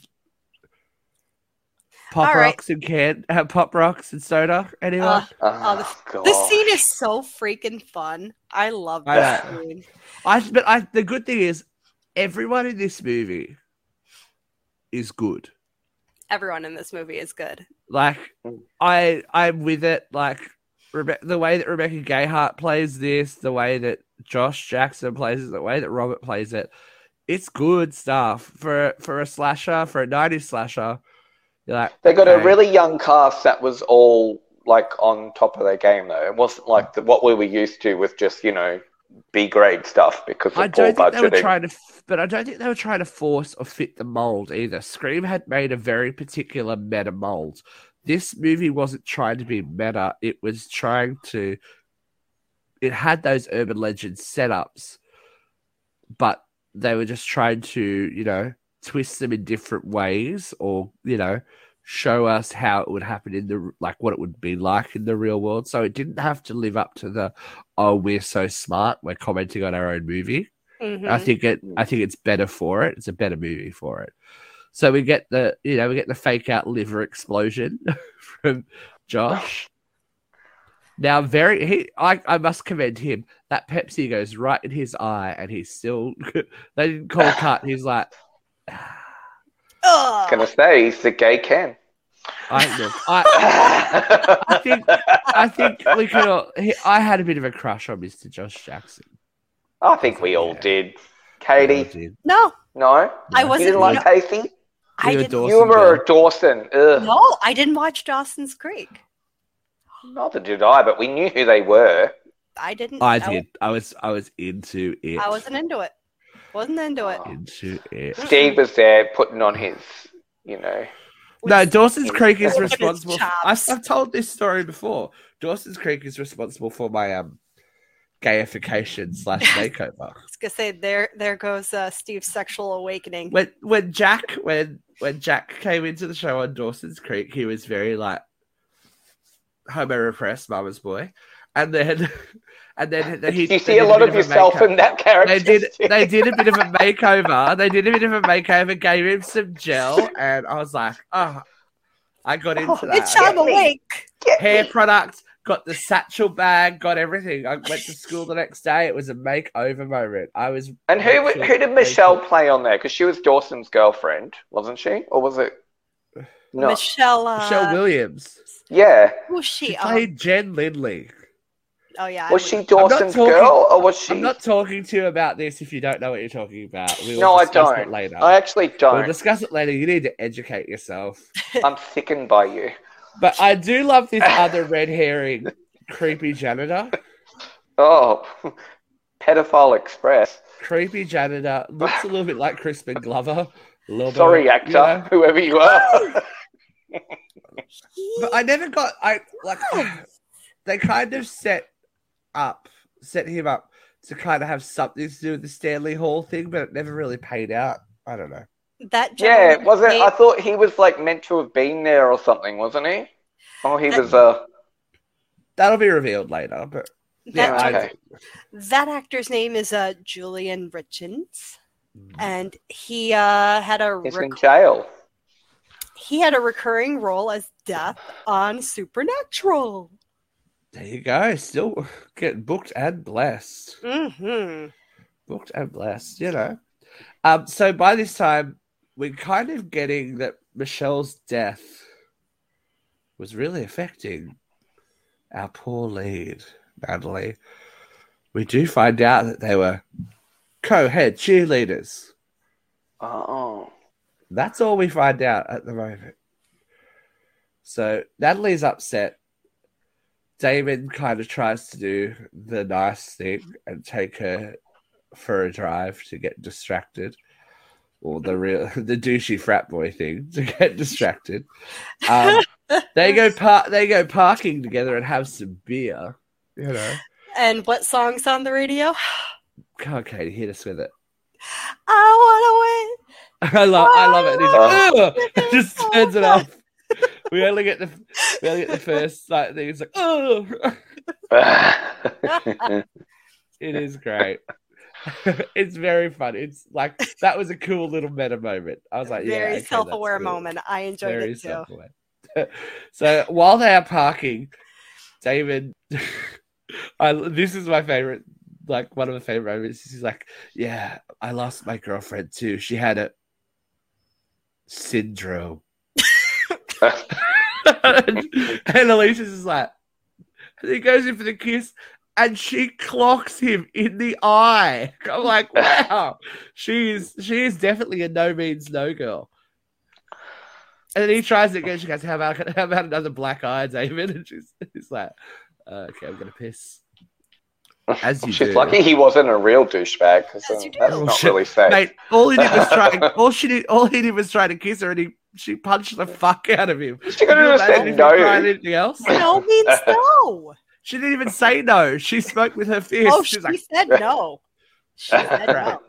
Pop All right. rocks and can uh, pop rocks and soda. Anyone? Uh, Oh, the- God. This scene is so freaking fun. I love I this know. scene. I but I the good thing is everyone in this movie is good. Everyone in this movie is good. Like Mm. I I'm with it. Like Rebe- the way that Rebecca Gayheart plays this, the way that Josh Jackson plays it, the way that Robert plays it, it's good stuff for for a slasher for a '90s slasher. Like They got a really young cast that was all like on top of their game, though. It wasn't like the, what we were used to with just you know B grade stuff because of I don't think they were trying to, but I don't think they were trying to force or fit the mold either. Scream had made a very particular meta mold. This movie wasn't trying to be meta; it was trying to. It had those urban legend setups, but they were just trying to, you know, twist them in different ways, or you know, show us how it would happen in the like what it would be like in the real world. So it didn't have to live up to the oh we're so smart we're commenting on our own movie. Mhm. I think it I think it's better for it. It's a better movie for it. So we get the you know we get the fake out liver explosion *laughs* from Josh. Now very he I, I must commend him. That Pepsi goes right in his eye and he's still *laughs* they didn't call *laughs* cut. He's like Ugh. Gonna say he's the gay Ken. I look I *laughs* I think I think we could all he, I had a bit of a crush on Mr. Josh Jackson. I think we all Yeah. did. I Katie, did. No, no, I wasn't. didn't like no, Casey. I You're a didn't. Dawson You were girl. a Dawson. Ugh. No, I didn't watch Dawson's Creek. Neither did I, but we knew who they were. I didn't. I wa- did. I was I was into it. I wasn't into it. Wasn't into it. into it. Steve was there putting on his, you know. No, Dawson's Creek is Look at his responsible. For, I've. I've told this story before. Dawson's Creek is responsible for my um gayification slash makeover. *laughs* I was gonna say there. There goes uh, Steve's sexual awakening. when when Jack when when Jack came into the show on Dawson's Creek, he was very like homo repressed mama's boy, and then *laughs* and then he you see a lot bit of yourself makeup. in that character. They did. They did a bit of a makeover. They did a bit of a makeover. Gave him some gel, and I was like, oh, I got oh, into Oh, that. Bitch, I'm awake. Hair me. product, got the satchel bag, got everything. I went to school the next day. It was a makeover moment. I was. And who who did Michelle making- play on there? Because she was Dawson's girlfriend, wasn't she? Or was it? No. Michelle. Uh, Michelle Williams. Yeah. Who's she? She Oh, played Jen Lindley. oh yeah. Was would- she Dawson's talking- girl, or was she? I'm not talking to you about this if you don't know what you're talking about. We will No, I don't. It later. I actually don't. We'll discuss it later. You need to educate yourself. *laughs* I'm sickened by you. But I do love this *laughs* other red herring, creepy janitor. Oh, *laughs* pedophile express. Creepy janitor looks a little bit like Crispin Glover. A little Sorry, bit, actor, you know? whoever you are. But I never got I like they kind of set up set him up to kind of have something to do with the Stanley Hall thing, but it never really paid out. I don't know. That Yeah, gentleman was it? made- I thought he was like meant to have been there or something, wasn't he? Oh, he That- was. Uh, That'll be revealed later, but that, yeah, okay. that actor's name is uh, Julian Richings, and he uh, had a he's rec- in jail. He had a recurring role as Death on Supernatural. there you go. Still getting booked and blessed. hmm booked and blessed, you know. Um, so by this time, we're kind of getting that Michelle's death was really affecting our poor lead, Natalie. We do find out that they were co-head cheerleaders. Oh, That's all we find out at the moment. So Natalie's upset. Damon kind of tries to do the nice thing and take her for a drive to get distracted, or the real *laughs* the douchey frat boy thing *laughs* to get distracted. Um, *laughs* they go par- they go parking together and have some beer. You know, And what song's on the radio? come on, Katie, hit us with it. I wanna win. I love, I love it. He's like, oh. "Ugh," just oh, turns it off. We only get the, we only get the first like thing. It's like, oh, *laughs* it is great. *laughs* it's very fun. It's like that was a cool little meta moment. I was like, yeah, Very okay, self-aware cool. moment. I enjoyed Very it too. *laughs* so while they are parking, David, I this is my favorite. Like one of my favorite moments. He's like, "Yeah, I lost my girlfriend too. She had a syndrome." *laughs* and Alicia's is like, and he goes in for the kiss, and she clocks him in the eye. *laughs* I'm like, wow, she is she is definitely a no means no girl. And then he tries it again. She goes, "How about how about another black eye, David?" *laughs* And she's, she's like, uh, "Okay, I'm gonna piss." As oh, you She's do. lucky he wasn't a real douchebag because As you um, that's do. not Shit. really safe. Mate, all he did was try. *laughs* all she did, all he did was try to kiss her, and he she punched the fuck out of him. She Can could you have said if he tried no. anything else? No means *laughs* no. She didn't even say no. She spoke with her fist. Oh, she she like, said no. She said no.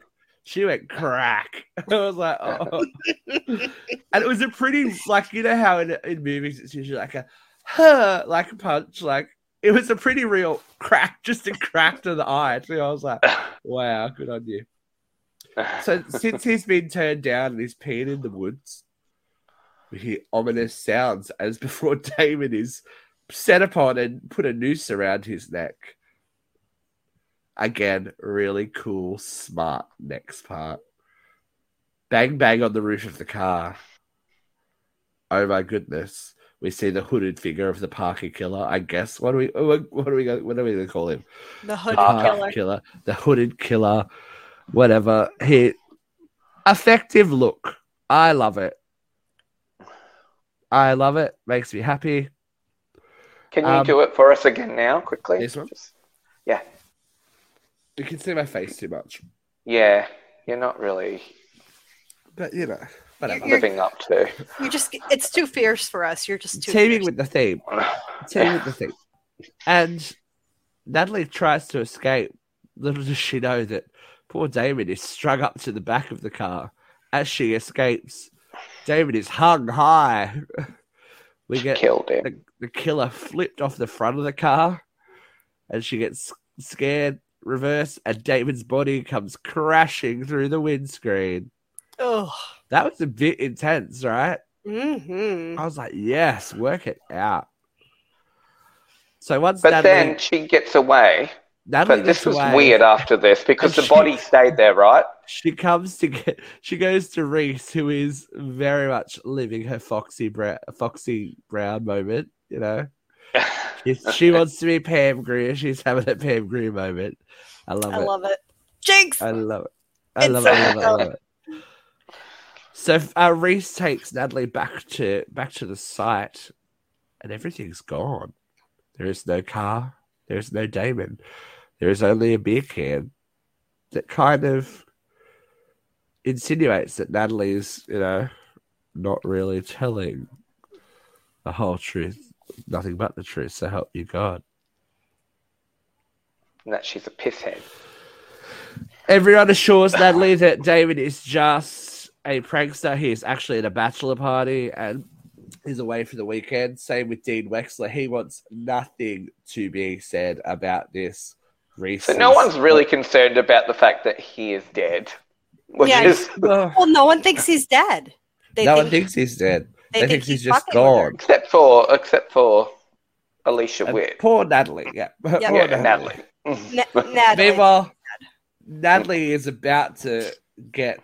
she went crack. *laughs* I was like, oh. and it was a pretty like you know how in, in movies it's usually like a huh, like a punch, like it was a pretty real crack, *laughs* just a crack to the eye. Too. I was like, *laughs* wow, good on you. *laughs* So since he's been turned down and he's peeing in the woods, we hear ominous sounds as before Damon is set upon and put a noose around his neck. Again, really cool, smart next part. Bang bang on the roof of the car. Oh my goodness. We see the hooded figure of the Parker killer, I guess. What do we what, what do we go what are we gonna call him? The hooded Parker killer. killer, the hooded killer, whatever. He effective look. I love it. I love it. Makes me happy. Can you Um, do it for us again now, quickly? This one? Just- yeah, You can see my face too much, yeah. You're not really but you know, whatever. You're- living up to. You're just it's too fierce for us. You're just too Teaming fierce. with the theme. Teaming with the theme. And Natalie tries to escape. Little does she know that poor David is strung up to the back of the car. As she escapes, David is hung high. We get Killed him. the, the killer flipped off the front of the car and she gets scared, reverse, and David's body comes crashing through the windscreen. Oh. That was a bit intense, right? hmm I was like, yes, work it out. So once But Natalie, then she gets away. Natalie But this gets was away, weird after this because And *laughs* the she- body stayed there, right? She comes to get. She goes to Reese, who is very much living her Foxy Brown, Foxy Brown moment. You know, *laughs* she, she wants to be Pam Grier. She's having a Pam Grier moment. I love I it. I love it. Jinx. I love it. I It's love it. I love it. I love it. So uh, Reese takes Natalie back to back to the site, and everything's gone. There is no car. There is no Damon. There is only a beer can that kind of insinuates that Natalie is, you know, not really telling the whole truth, nothing but the truth. So help you God. and that she's a pisshead. Everyone assures Natalie that David is just a prankster. He's actually at a bachelor party and he's away for the weekend. Same with Dean Wexler. He wants nothing to be said about this. Reese So no one's really concerned about the fact that he is dead, which Yeah, is *laughs* Well, no one thinks he's dead. They no think, one thinks he's dead. they They, think think he's, he's just fucking with her. gone. except for except for Alicia And Witt. poor Natalie. Yeah. *laughs* Poor Yeah, Natalie. Natalie. Na- Natalie. Meanwhile, Natalie is about to get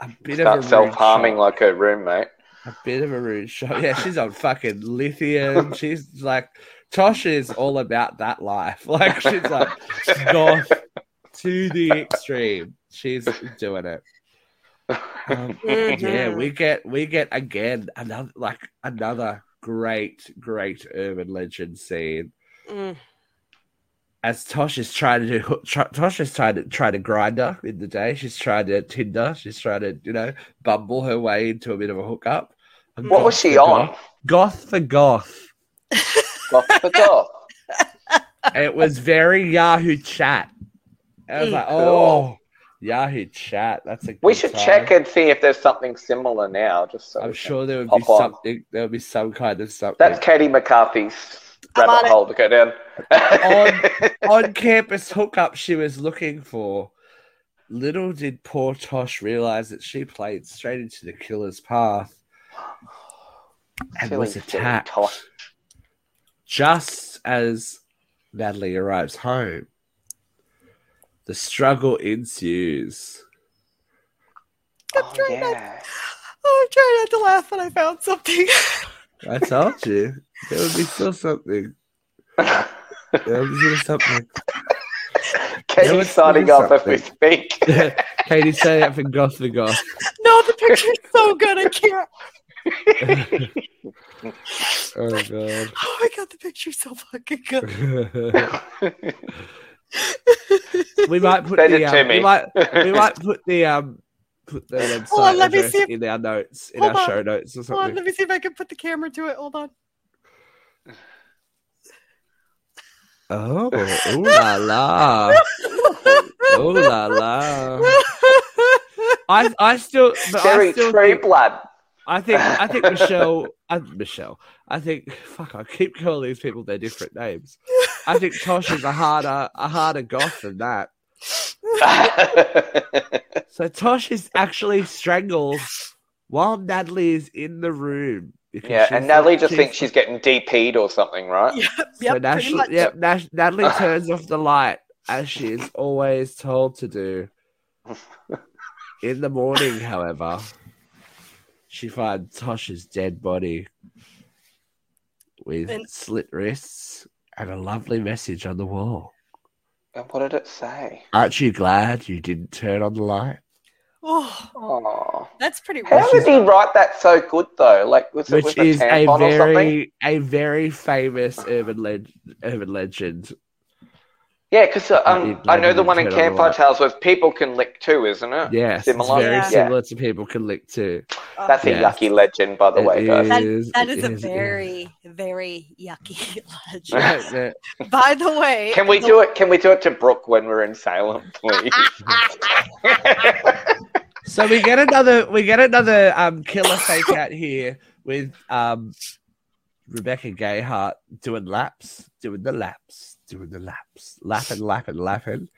a bit Start of a self harming like her roommate. A bit of a rude shot. Yeah, she's on fucking lithium. *laughs* She's like, Tosh is all about that life. *laughs* Like, she's like, goth to the extreme. She's doing it. Um, *laughs* yeah, we get we get again another like another great great urban legend scene Mm. As Tosh is trying to do try, Tosh is trying to try to Grindr in the day. She's trying to Tinder. She's trying to you know bumble her way into a bit of a hookup. And What was she on? Goth, goth for goth. Goth for goth. *laughs* it was very Yahoo chat. I was like, oh, Yahoo chat. That's a. We should time. check and see if there's something similar now. Just so I'm sure there would be on. something. There would be some kind of something. That's Katie McCarthy's I'm on rabbit it. hole to go down. on campus hookup she was looking for. Little did poor Tosh realize that she played straight into the killer's path and Silly, was attacked just as Natalie arrives home. The struggle ensues. Oh, trying not- yeah. Oh, I'm trying not to laugh, but I found something. *laughs* I told you there would be still something. *laughs* There would be still something. Katie's it's- signing it's off as we something. speak. *laughs* Katie saying up for goth for goth. no, the picture's so good. I can't. *laughs* Oh god. Oh my god, the picture's so fucking good. we might put Send the it to um, we might we might put the um put the website Hold on, let me address see if- in our notes in Hold our on. show notes or Hold on, something. let me see if I can put the camera to it. Hold on. Oh, ooh la la, *laughs* ooh la la. I I still but I still tree think, blood. I think I think *laughs* Michelle uh, Michelle I think fuck I keep calling these people their different names. I think Tosh is a harder a harder goth than that. *laughs* So Tosh is actually strangled while Natalie is in the room. Because yeah, and Natalie like- just thinks she's getting DP'd or something, right? *laughs* yep, So yep, pretty Nash, much. yep, Nash, Natalie *laughs* turns off the light as she is always told to do. In the morning, however, she finds Tosh's dead body with And- slit wrists and a lovely message on the wall. And what did it say? Aren't you glad you didn't turn on the light? Oh, Oh. that's pretty How rough. did he write that so good though? Like was it Which with a is a tampon very, a very famous urban, legend. urban legend Yeah, because uh, um, I know the one in turn on the Campfire. Tales where people can lick too, isn't it? Yes, Similar? it's very Yeah. similar to people can lick too. Oh, That's a Yeah. yucky legend, by the way, It guys. That- is- that it is a is- very, very yucky *laughs* legend. *laughs* Yeah, yeah. By the way, Can we the- do it? Can we do it to Brooke when we're in Salem, please? *laughs* So we get another we get another um killer fake out here with um Rebecca Gayheart doing laps, doing the laps, doing the laps, laughing, laughing, laughing.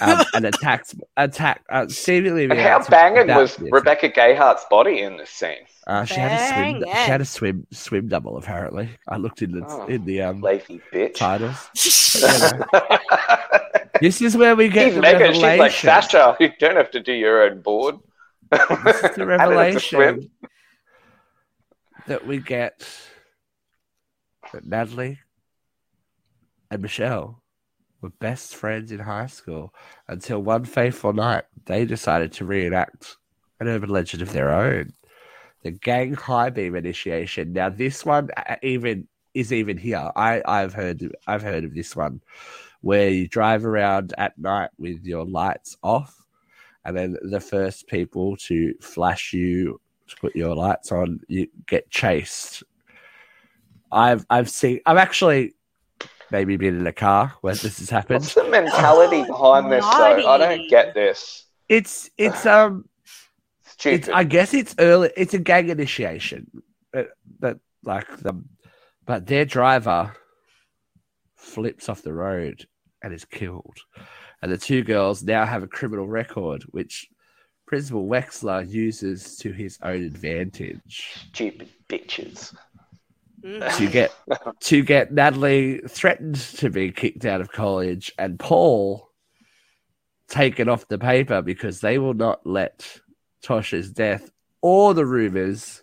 Um, and attacks attack uh, seemingly and how able banging adapt was this. Rebecca Gayheart's body in this scene? Uh, she had a swim. Banging. She had a swim swim double. Apparently, I looked in the Oh. in the um Lazy bitch. titles. *laughs* *laughs* This is where we get She's the Megan. She's like. Sasha. You don't have to do your own board. This is the I don't have to swim. revelation that we get that Natalie and Michelle were best friends in high school until one fateful night they decided to reenact an urban legend of their own. The gang high beam initiation. Now this one uh, even is even here. I, I've heard I've heard of this one where you drive around at night with your lights off and then the first people to flash you to put your lights on you get chased i've i've seen i've actually maybe been in a car where this has happened. What's the mentality behind this? Though I don't get this. It's it's um Stupid. it's I guess it's early. It's a gang initiation, but, but like the but their driver flips off the road and is killed, and the two girls now have a criminal record, which Principal Wexler uses to his own advantage Stupid bitches. To get to get Natalie threatened to be kicked out of college and Paul taken off the paper because they will not let Tosha's death or the rumors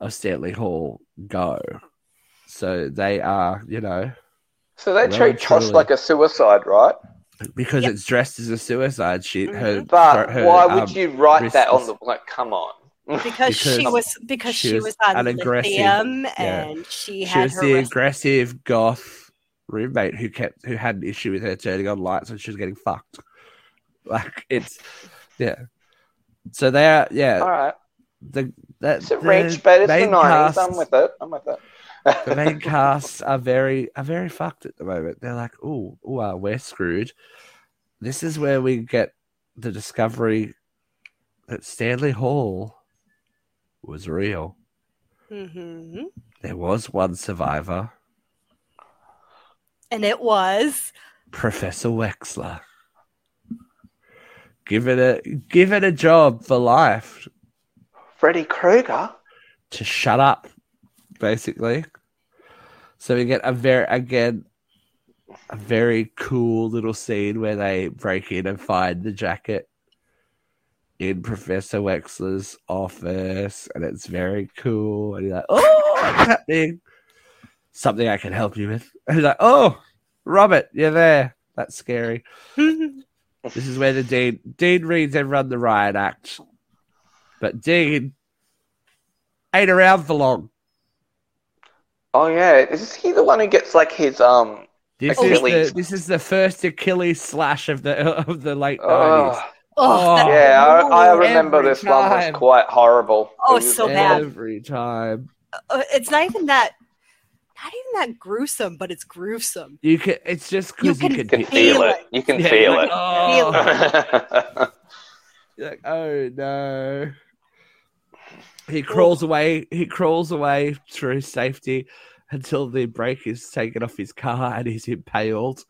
of Stanley Hall go. So they are, you know, So they Well, treat Tosh like a suicide, right? because Yep. it's dressed as a suicide. She her, Mhm. But her, why um, would you write that on the like? Come on. *laughs* because, she was because she she, was was, on an aggressive- lithium yeah. and she she had was her the wrist- aggressive goth roommate who kept who had an issue with her turning on lights and she was getting fucked. *laughs* Like it's yeah. So they are yeah. All right. The that It's a the reach, but it's the main nineties. I'm with it. I'm with it. The main casts are very are very fucked at the moment. They're like, oh, oh, uh, we're screwed. This is where we get the discovery that Stanley Hall was real. Mhm. There was one survivor, and it was Professor Wexler. Give it a give it a job for life Freddy Krueger. to shut up, basically. So we get a very again a very cool little scene where they break in and find the jacket in Professor Wexler's office, and it's very cool. And you're like, "Oh, what's happening? Something I can help you with." And he's like, "Oh, Robert, you're there. That's scary." *laughs* This is where the Dean Dean reads everyone the riot act, but Dean ain't around for long. Oh yeah, is he the one who gets like his um? This Achilles. is the this is the first Achilles slash of the *laughs* of the late Oh, nineties. oh, that- yeah, I, I remember Every this one was quite horrible. Oh, was- so bad. Every time uh, it's not even that not even that gruesome but it's gruesome you can, it's just because you, You can, can You can feel Feel it. it. You can Yeah, feel you're it. like, Feel oh. *laughs* You're like, oh no. He crawls away. He crawls away through safety until the brake is taken off his car and he's impaled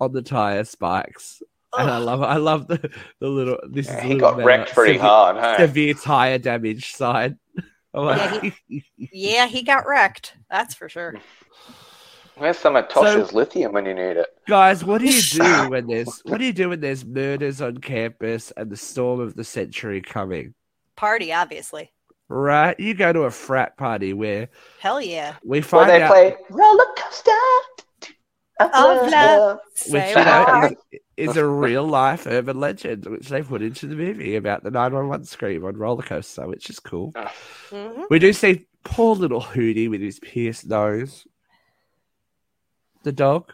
on the tire spikes. And I love, I love the the little. This is Yeah, a he little got meta- wrecked pretty severe, hard. Hey? Severe tire damage sign. *laughs* I'm like, yeah he got wrecked that's for sure Where's some of Tosh's lithium when you need it? guys, what do you *laughs* do when there's what do you do when there's murders on campus and the storm of the century coming? party obviously Right, you go to a frat party where hell yeah we Where find they out play roller coaster. Of love. which you know what? is, is a real life urban legend, which they put into the movie about the 911 scream on roller coaster, which is cool. Mhm. We do see poor little Hootie with his pierced nose. The dog,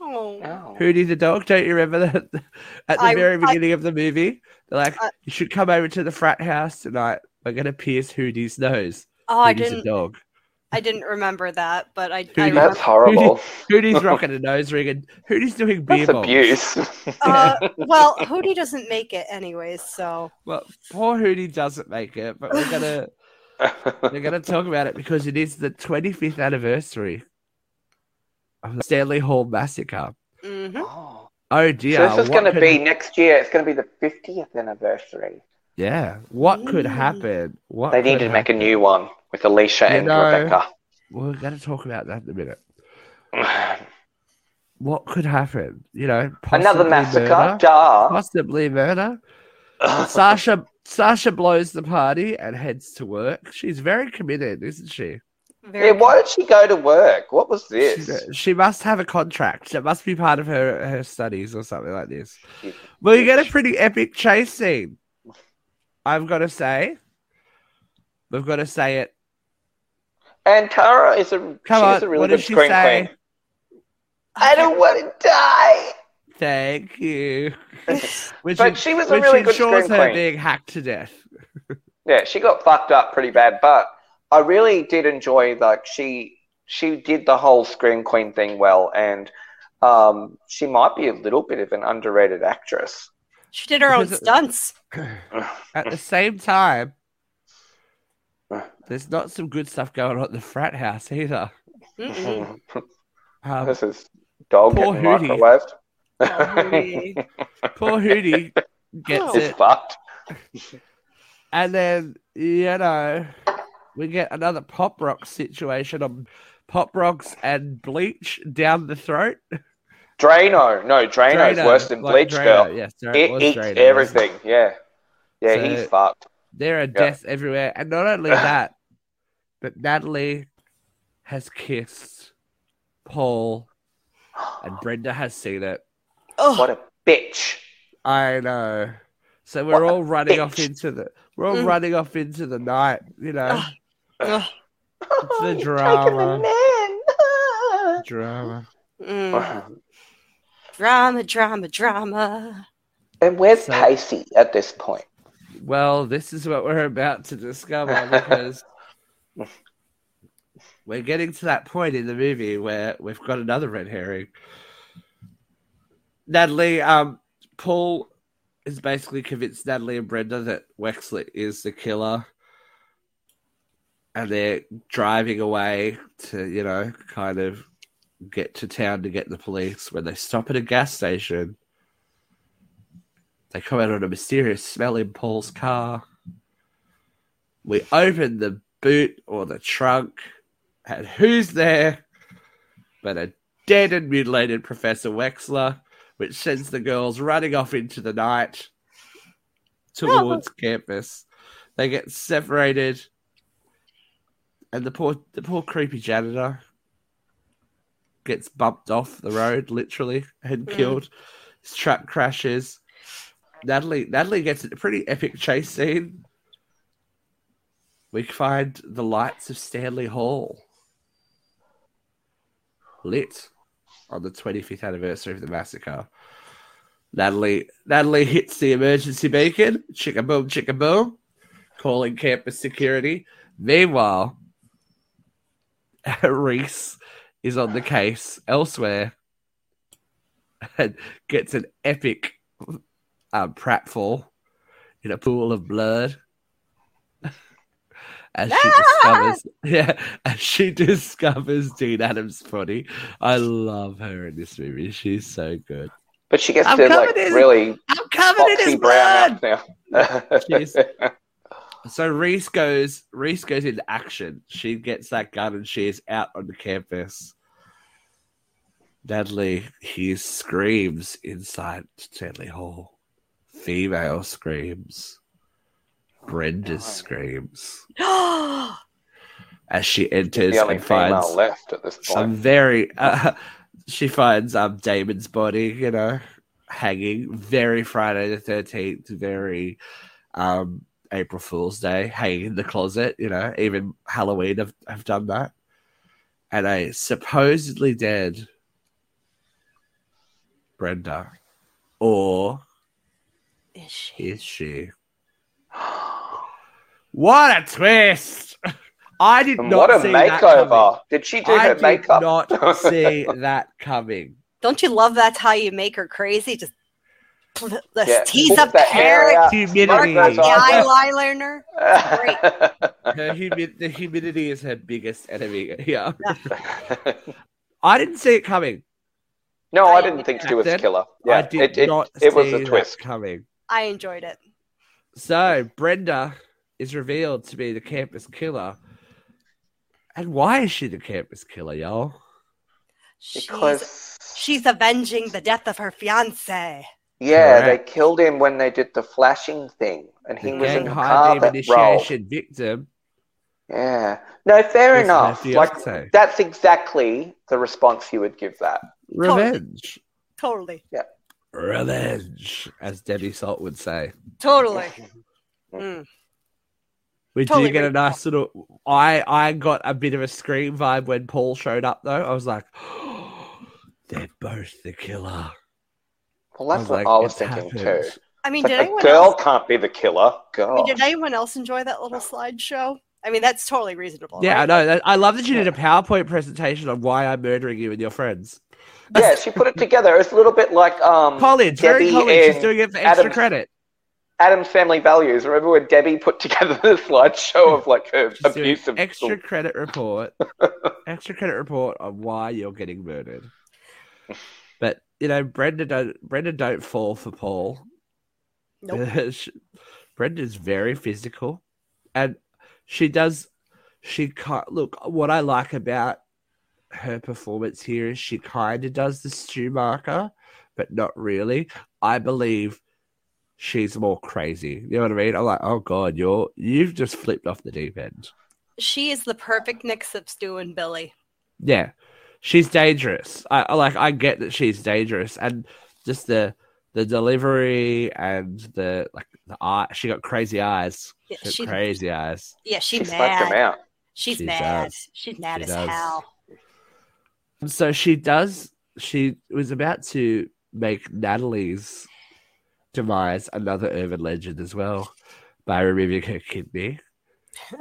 oh. Hootie the dog. Don't you remember that *laughs* at the I- very I- beginning of the movie? They're like, I- "You should come over to the frat house tonight. We're gonna pierce Hootie's nose." oh i Hootie's a didn't dog. i didn't remember that but i, I Hootie- remember, That's horrible. Hootie's rocking a nose ring, and Hootie's doing beer That's bombs. abuse. *laughs* uh, well hootie doesn't make it anyways so Well, poor Hootie doesn't make it, but we're gonna *laughs* we're gonna talk about it because it is the 25th anniversary of the Stanley Hall massacre. mhm. oh. Oh dear! So this is going to could- be next year. It's going to be the 50th anniversary. Yeah. What could Mm. happen? What They need to make a new one with Alicia You and know- Rebecca. We're gonna talk about that in a minute. *sighs* What could happen? You know, Another possibly massacre. murder, Duh. possibly murder. Sasha Sasha blows the party and heads to work. She's very committed, isn't she? Very Yeah, why did she go to work? What was this? She, she must have a contract. It must be part of her her studies or something like this. Well, you get a pretty epic chase scene. I've got to say, we've got to say it. And Tara is a Come she's on, a really what good did she screen say? queen. I don't want to die. Thank you. *laughs* Which But she was a really good screen her queen. being hacked to death. *laughs* Yeah, she got fucked up pretty bad, but I really did enjoy like she she did the whole screen Queen thing well, and um, she might be a little bit of an underrated actress. She did her own stunts. *clears throat* At the same time, *sighs* there's not some good stuff going on at the frat house either. Um, this is dog Poor getting Hootie. microwaved. Oh, Hootie. poor *laughs* Hootie gets Oh. He's it. fucked. And then, you know, we get another pop rock situation on pop rocks and bleach down the throat. *laughs* Drano, no, Drano's Drano, worse than like Bleach Drano, Girl. Yes, sorry, It was eats Drano, wasn't everything. Yeah, yeah, So- he's fucked. There are deaths everywhere. And not only *laughs* that, but Natalie has kissed Paul and Brenda has seen it. Oh, What a bitch. I know. So we're What all running off into the we're all Mm. running off into the night, you know. Ugh. It's the *laughs* You're drama. Drama. Mm. *sighs* *laughs* man. Drama, drama, drama. and where's So- Pacey at this point? Well, this is what we're about to discover because *laughs* we're getting to that point in the movie where we've got another red herring. Natalie, um, Paul is basically convinced Natalie and Brenda that Wexley is the killer. And they're driving away to, you know, kind of get to town to get the police when they stop at a gas station. They come out on a mysterious smell in Paul's car. We open the boot or the trunk, and who's there but a dead and mutilated Professor Wexler, which sends the girls running off into the night towards oh. campus. They get separated, and the poor, the poor creepy janitor gets bumped off the road, literally, and Mm. killed. His truck crashes. Natalie Natalie gets a pretty epic chase scene. We find the lights of Stanley Hall lit on the 25th anniversary of the massacre. Natalie Natalie hits the emergency beacon, chicka boom, chicka boom, calling campus security. Meanwhile, *laughs* Reese is on the case elsewhere and *laughs* gets an epic um, pratfall in a pool of blood. *laughs* As she discovers, *laughs* yeah, as she discovers Dean Adams' body. I love her in this movie. She's so good. But she gets I'm to like in- really I'm covered in foxy his brown blood. out now. Jeez. So Reese goes. Reese goes into action. She gets that gun and she is out on the campus. Natalie hears screams inside Stanley Hall. Female screams. Brenda's no. screams Oh, *gasps* as she enters the only and finds female left at this some point. very. Uh, *laughs* she finds um Damon's body, you know, hanging. Very Friday the Thirteenth. Very um April Fool's Day, hanging in the closet. You know, even Halloween have have done that. And a supposedly dead Brenda, or is she? is she? *sighs* What a twist! *laughs* I did And not what a see that makeover! coming. Did she do I her did makeup? not *laughs* see that coming. Don't you love that's how you make her crazy? Just *laughs* the Yeah. tease Pull up that hair hair. Humidity. Mark the those eyes. eyeliner. *laughs* Her humi- the humidity is her biggest enemy. *laughs* Yeah, I didn't see it coming. no, I I- didn't think she was Then killer. I did it, it, not it was see a twist. coming. I enjoyed it. So Brenda is revealed to be the campus killer. And why is she the campus killer, y'all? She's, Because she's avenging the death of her fiance. Yeah, Correct. they killed him when they did the flashing thing, and he The was in gang the high car beam that rolled. initiation victim. Yeah, no, fair was enough. Like fiance. that's exactly the response you would give that. Revenge. Totally. Yeah. Revenge, as Debbie Salt would say. Totally. *laughs* Mm. We Totally did get a agree. nice little. I I got a bit of a scream vibe when Paul showed up, though. I was like, *gasps* they're both the killer. Well, that's was what like, I was thinking happened. too. I mean, But did a anyone girl else? can't be the killer. I mean, did anyone else enjoy that little slideshow? I mean, that's totally reasonable. Yeah, I know. That, I love that you did a PowerPoint presentation on why I'm murdering you and your friends. Yeah, she put it together. It's a little bit like um, College, very Debbie college. She's doing it for extra Adam's- credit. Addams Family Values. Remember when Debbie put together the slideshow of like her She's doing abusive extra credit report, *laughs* extra credit report on why you're getting murdered. But you know, Brenda don't Brenda don't fall for Paul. Nope. *laughs* Brenda's very physical, and she does. She can't look. What I like about her performance here is she kind of does the Stu Macher, but not really. I believe she's more crazy. You know what I mean? I'm like, oh god, you're you've just flipped off the deep end. She is the perfect mix of Stu and Billy. Yeah, she's dangerous. I, I like. I get that she's dangerous, and just the the delivery and the like the eye. She got crazy eyes. Yeah, She got she- crazy eyes. Yeah, She she's smoked him mad. out. She's She mad. does. She's mad She as does. hell. So she does. She was about to make Natalie's demise another urban legend as well by removing her kidney. *laughs*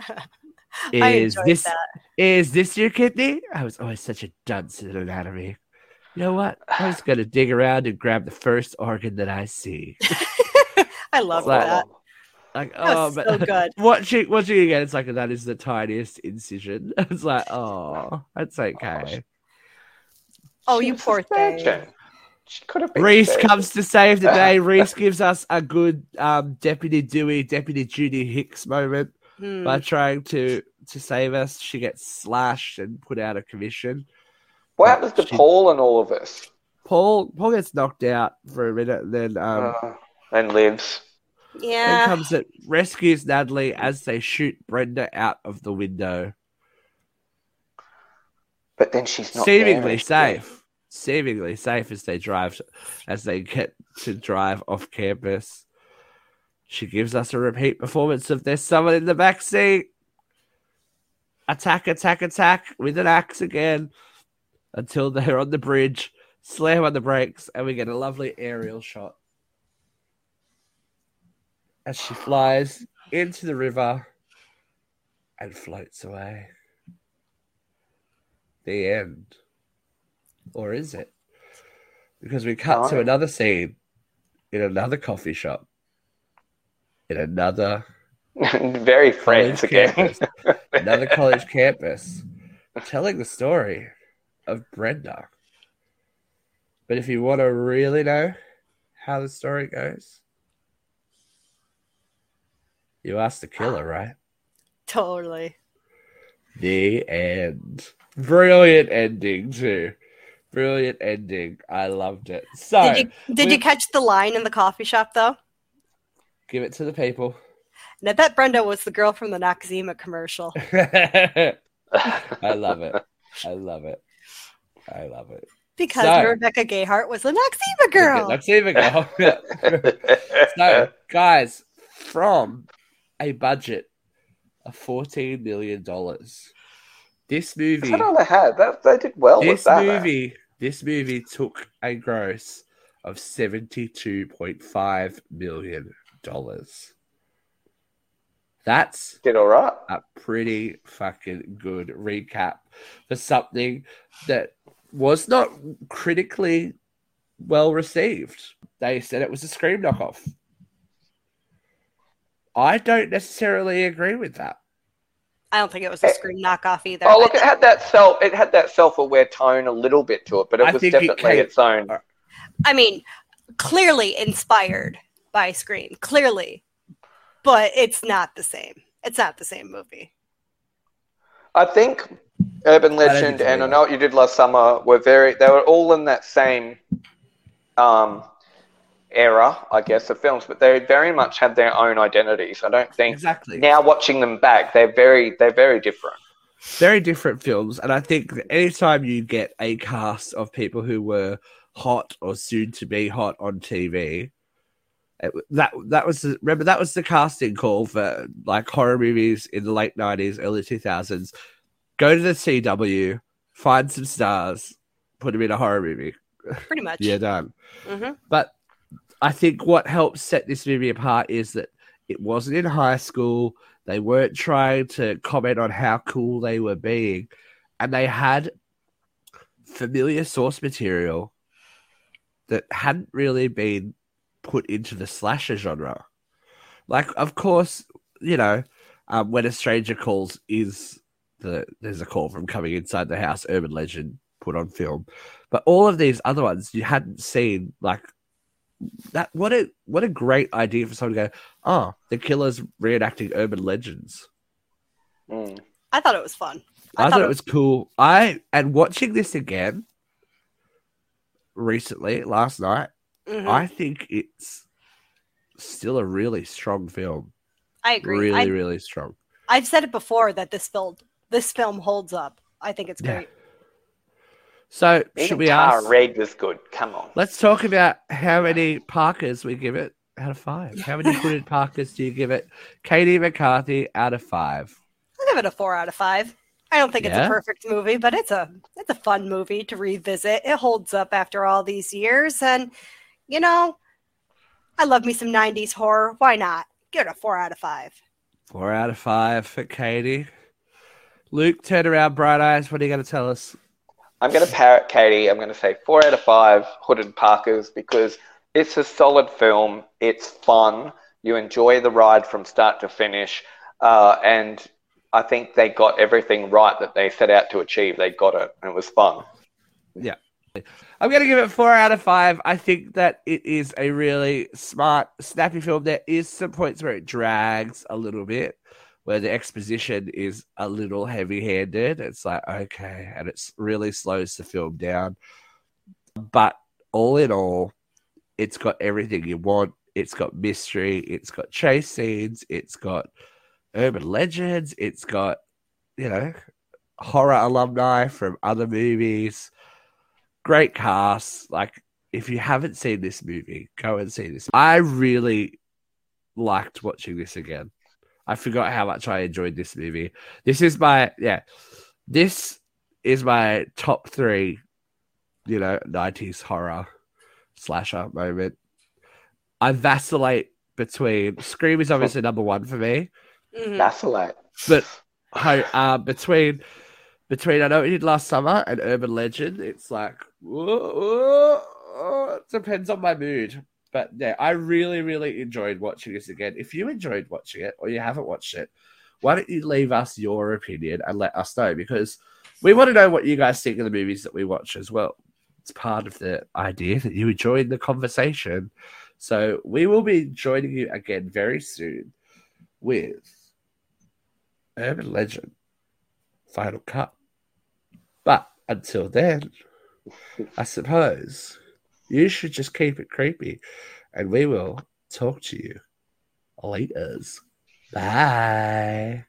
I Is this that. is this your kidney? I was always such a dunce in anatomy. You know what? I was gonna dig around and grab the first organ that I see. *laughs* I love Like- that. Like, That oh, was but so good. *laughs* watching watching again, it's like that is the tiniest incision. *laughs* It's like, oh, that's okay. Oh, She you was a poor thing. surgeon. She could have been. Reese surgeon. comes to save the day. Reese gives us a good um, Deputy Dewey, Deputy Judy Hicks moment Hmm. by trying to to save us. She gets slashed and put out of commission. What happens to She- Paul and all of this? Paul Paul gets knocked out for a minute, and then um, Uh, and lives. then yeah. comes it rescues Natalie as they shoot Brenda out of the window, But then she's not seemingly is she? safe. Seemingly safe as they drive, as they get to drive off campus. She gives us a repeat performance of there's someone in the back seat. Attack, attack, attack with an axe again until they're on the bridge. Slam on the brakes, and we get a lovely aerial shot as she flies into the river and floats away. The end. Or is it? Because we cut to another scene in another coffee shop in another *laughs* Very friends college again. Eh? campus, another college campus, telling the story of Brenda. But if you want to really know how the story goes, you ask the killer, right? Totally. The end. Brilliant ending too. Brilliant ending. I loved it. So Did you did you catch the line in the coffee shop though? Give it to the people. And I bet Brenda was the girl from the Noxzema commercial. *laughs* I love it. I love it. I love it. Because So- Rebecca Gayheart was the Noxzema girl. Let's even go. so, guys, from a budget of fourteen million dollars, this movie, that all they had? That, they did well with this that. man. movie, this movie took a gross of seventy-two point five million dollars. That's Did all right. a pretty fucking good recap for something that was not critically well received. They said it was a Scream knockoff. I don't necessarily agree with that. I don't think it was a eh, scream knockoff either. Oh look, it had that self. It had that self-aware tone a little bit to it, but it I was think it definitely came- its own. Uh, I mean, clearly inspired by Scream, clearly, but it's not the same. It's not the same movie. I think Urban Legend so and I. Know What You Did Last Summer were very. They were all in that same um, era, I guess, of films, but they very much had their own identities. I don't think Exactly. now watching them back, they're very they're very different. Very different films. And I think that anytime you get a cast of people who were hot or soon to be hot on TV, it, that that was the, remember that was the casting call for like horror movies in the late nineties, early two thousands. Go to the CW, find some stars, put them in a horror movie. Pretty much. *laughs* Yeah, done. hmm But I think what helps set this movie apart is that It wasn't in high school. They weren't trying to comment on how cool they were being. And they had familiar source material that hadn't really been put into the slasher genre. Like, of course, you know, um, when a stranger calls is the there's a call from coming inside the house, urban legend put on film. But all of these other ones you hadn't seen, like that. What a what a great idea for someone to go. Oh, the killer's reenacting urban legends. Mm. I thought it was fun. I, thought, it was cool. I and watching this again recently last night. Mhm. I think it's still a really strong film. I agree. Really, I, really strong. I've said it before that this film this film holds up. I think it's Yeah. great. So Even should we Tara ask? Reid was good. Come on. Let's talk about how many Parkers we give it out of five. How many *laughs* hooded Parkers do you give it? Katie McCarthy out of five. I'll give it a four out of five. I don't think it's a perfect movie, but it's a it's a fun movie to revisit. It holds up after all these years, and you know, I love me some '90s horror. Why not? Give it a four out of five. Four out of five for Katie. Luke, turn around, bright eyes. What are you going to tell us? I'm going to parrot Katie. I'm going to say four out of five Hooded Parkers because it's a solid film. It's fun. You enjoy the ride from start to finish. Uh, and I think they got everything right that they set out to achieve. They got it, and it was fun. I'm going to give it four out of five. I think that it is a really smart, snappy film. There is some points where it drags a little bit, where the exposition is a little heavy-handed. It's like okay, and it really slows the film down. But all in all, it's got everything you want. It's got mystery. It's got chase scenes. It's got urban legends. It's got you know horror alumni from other movies great cast. Like, if you haven't seen this movie, go and see this. I really liked watching this again. I forgot how much I enjoyed this movie. This is my yeah. This is my top three, you know, nineties horror slasher moment. I vacillate between Scream is obviously number one for me, Mhm. Vacillate. but I, uh, between between I know you did last summer and Urban Legend, it's like whoa, whoa, whoa, it depends on my mood. But yeah, I really, really enjoyed watching this again. If you enjoyed watching it or you haven't watched it, why don't you leave us your opinion and let us know because we want to know what you guys think of the movies that we watch as well. It's part of the idea that you join the conversation. So we will be joining you again very soon with Urban Legend Final Cut. But until then, I suppose you should just keep it creepy and we will talk to you later. Bye.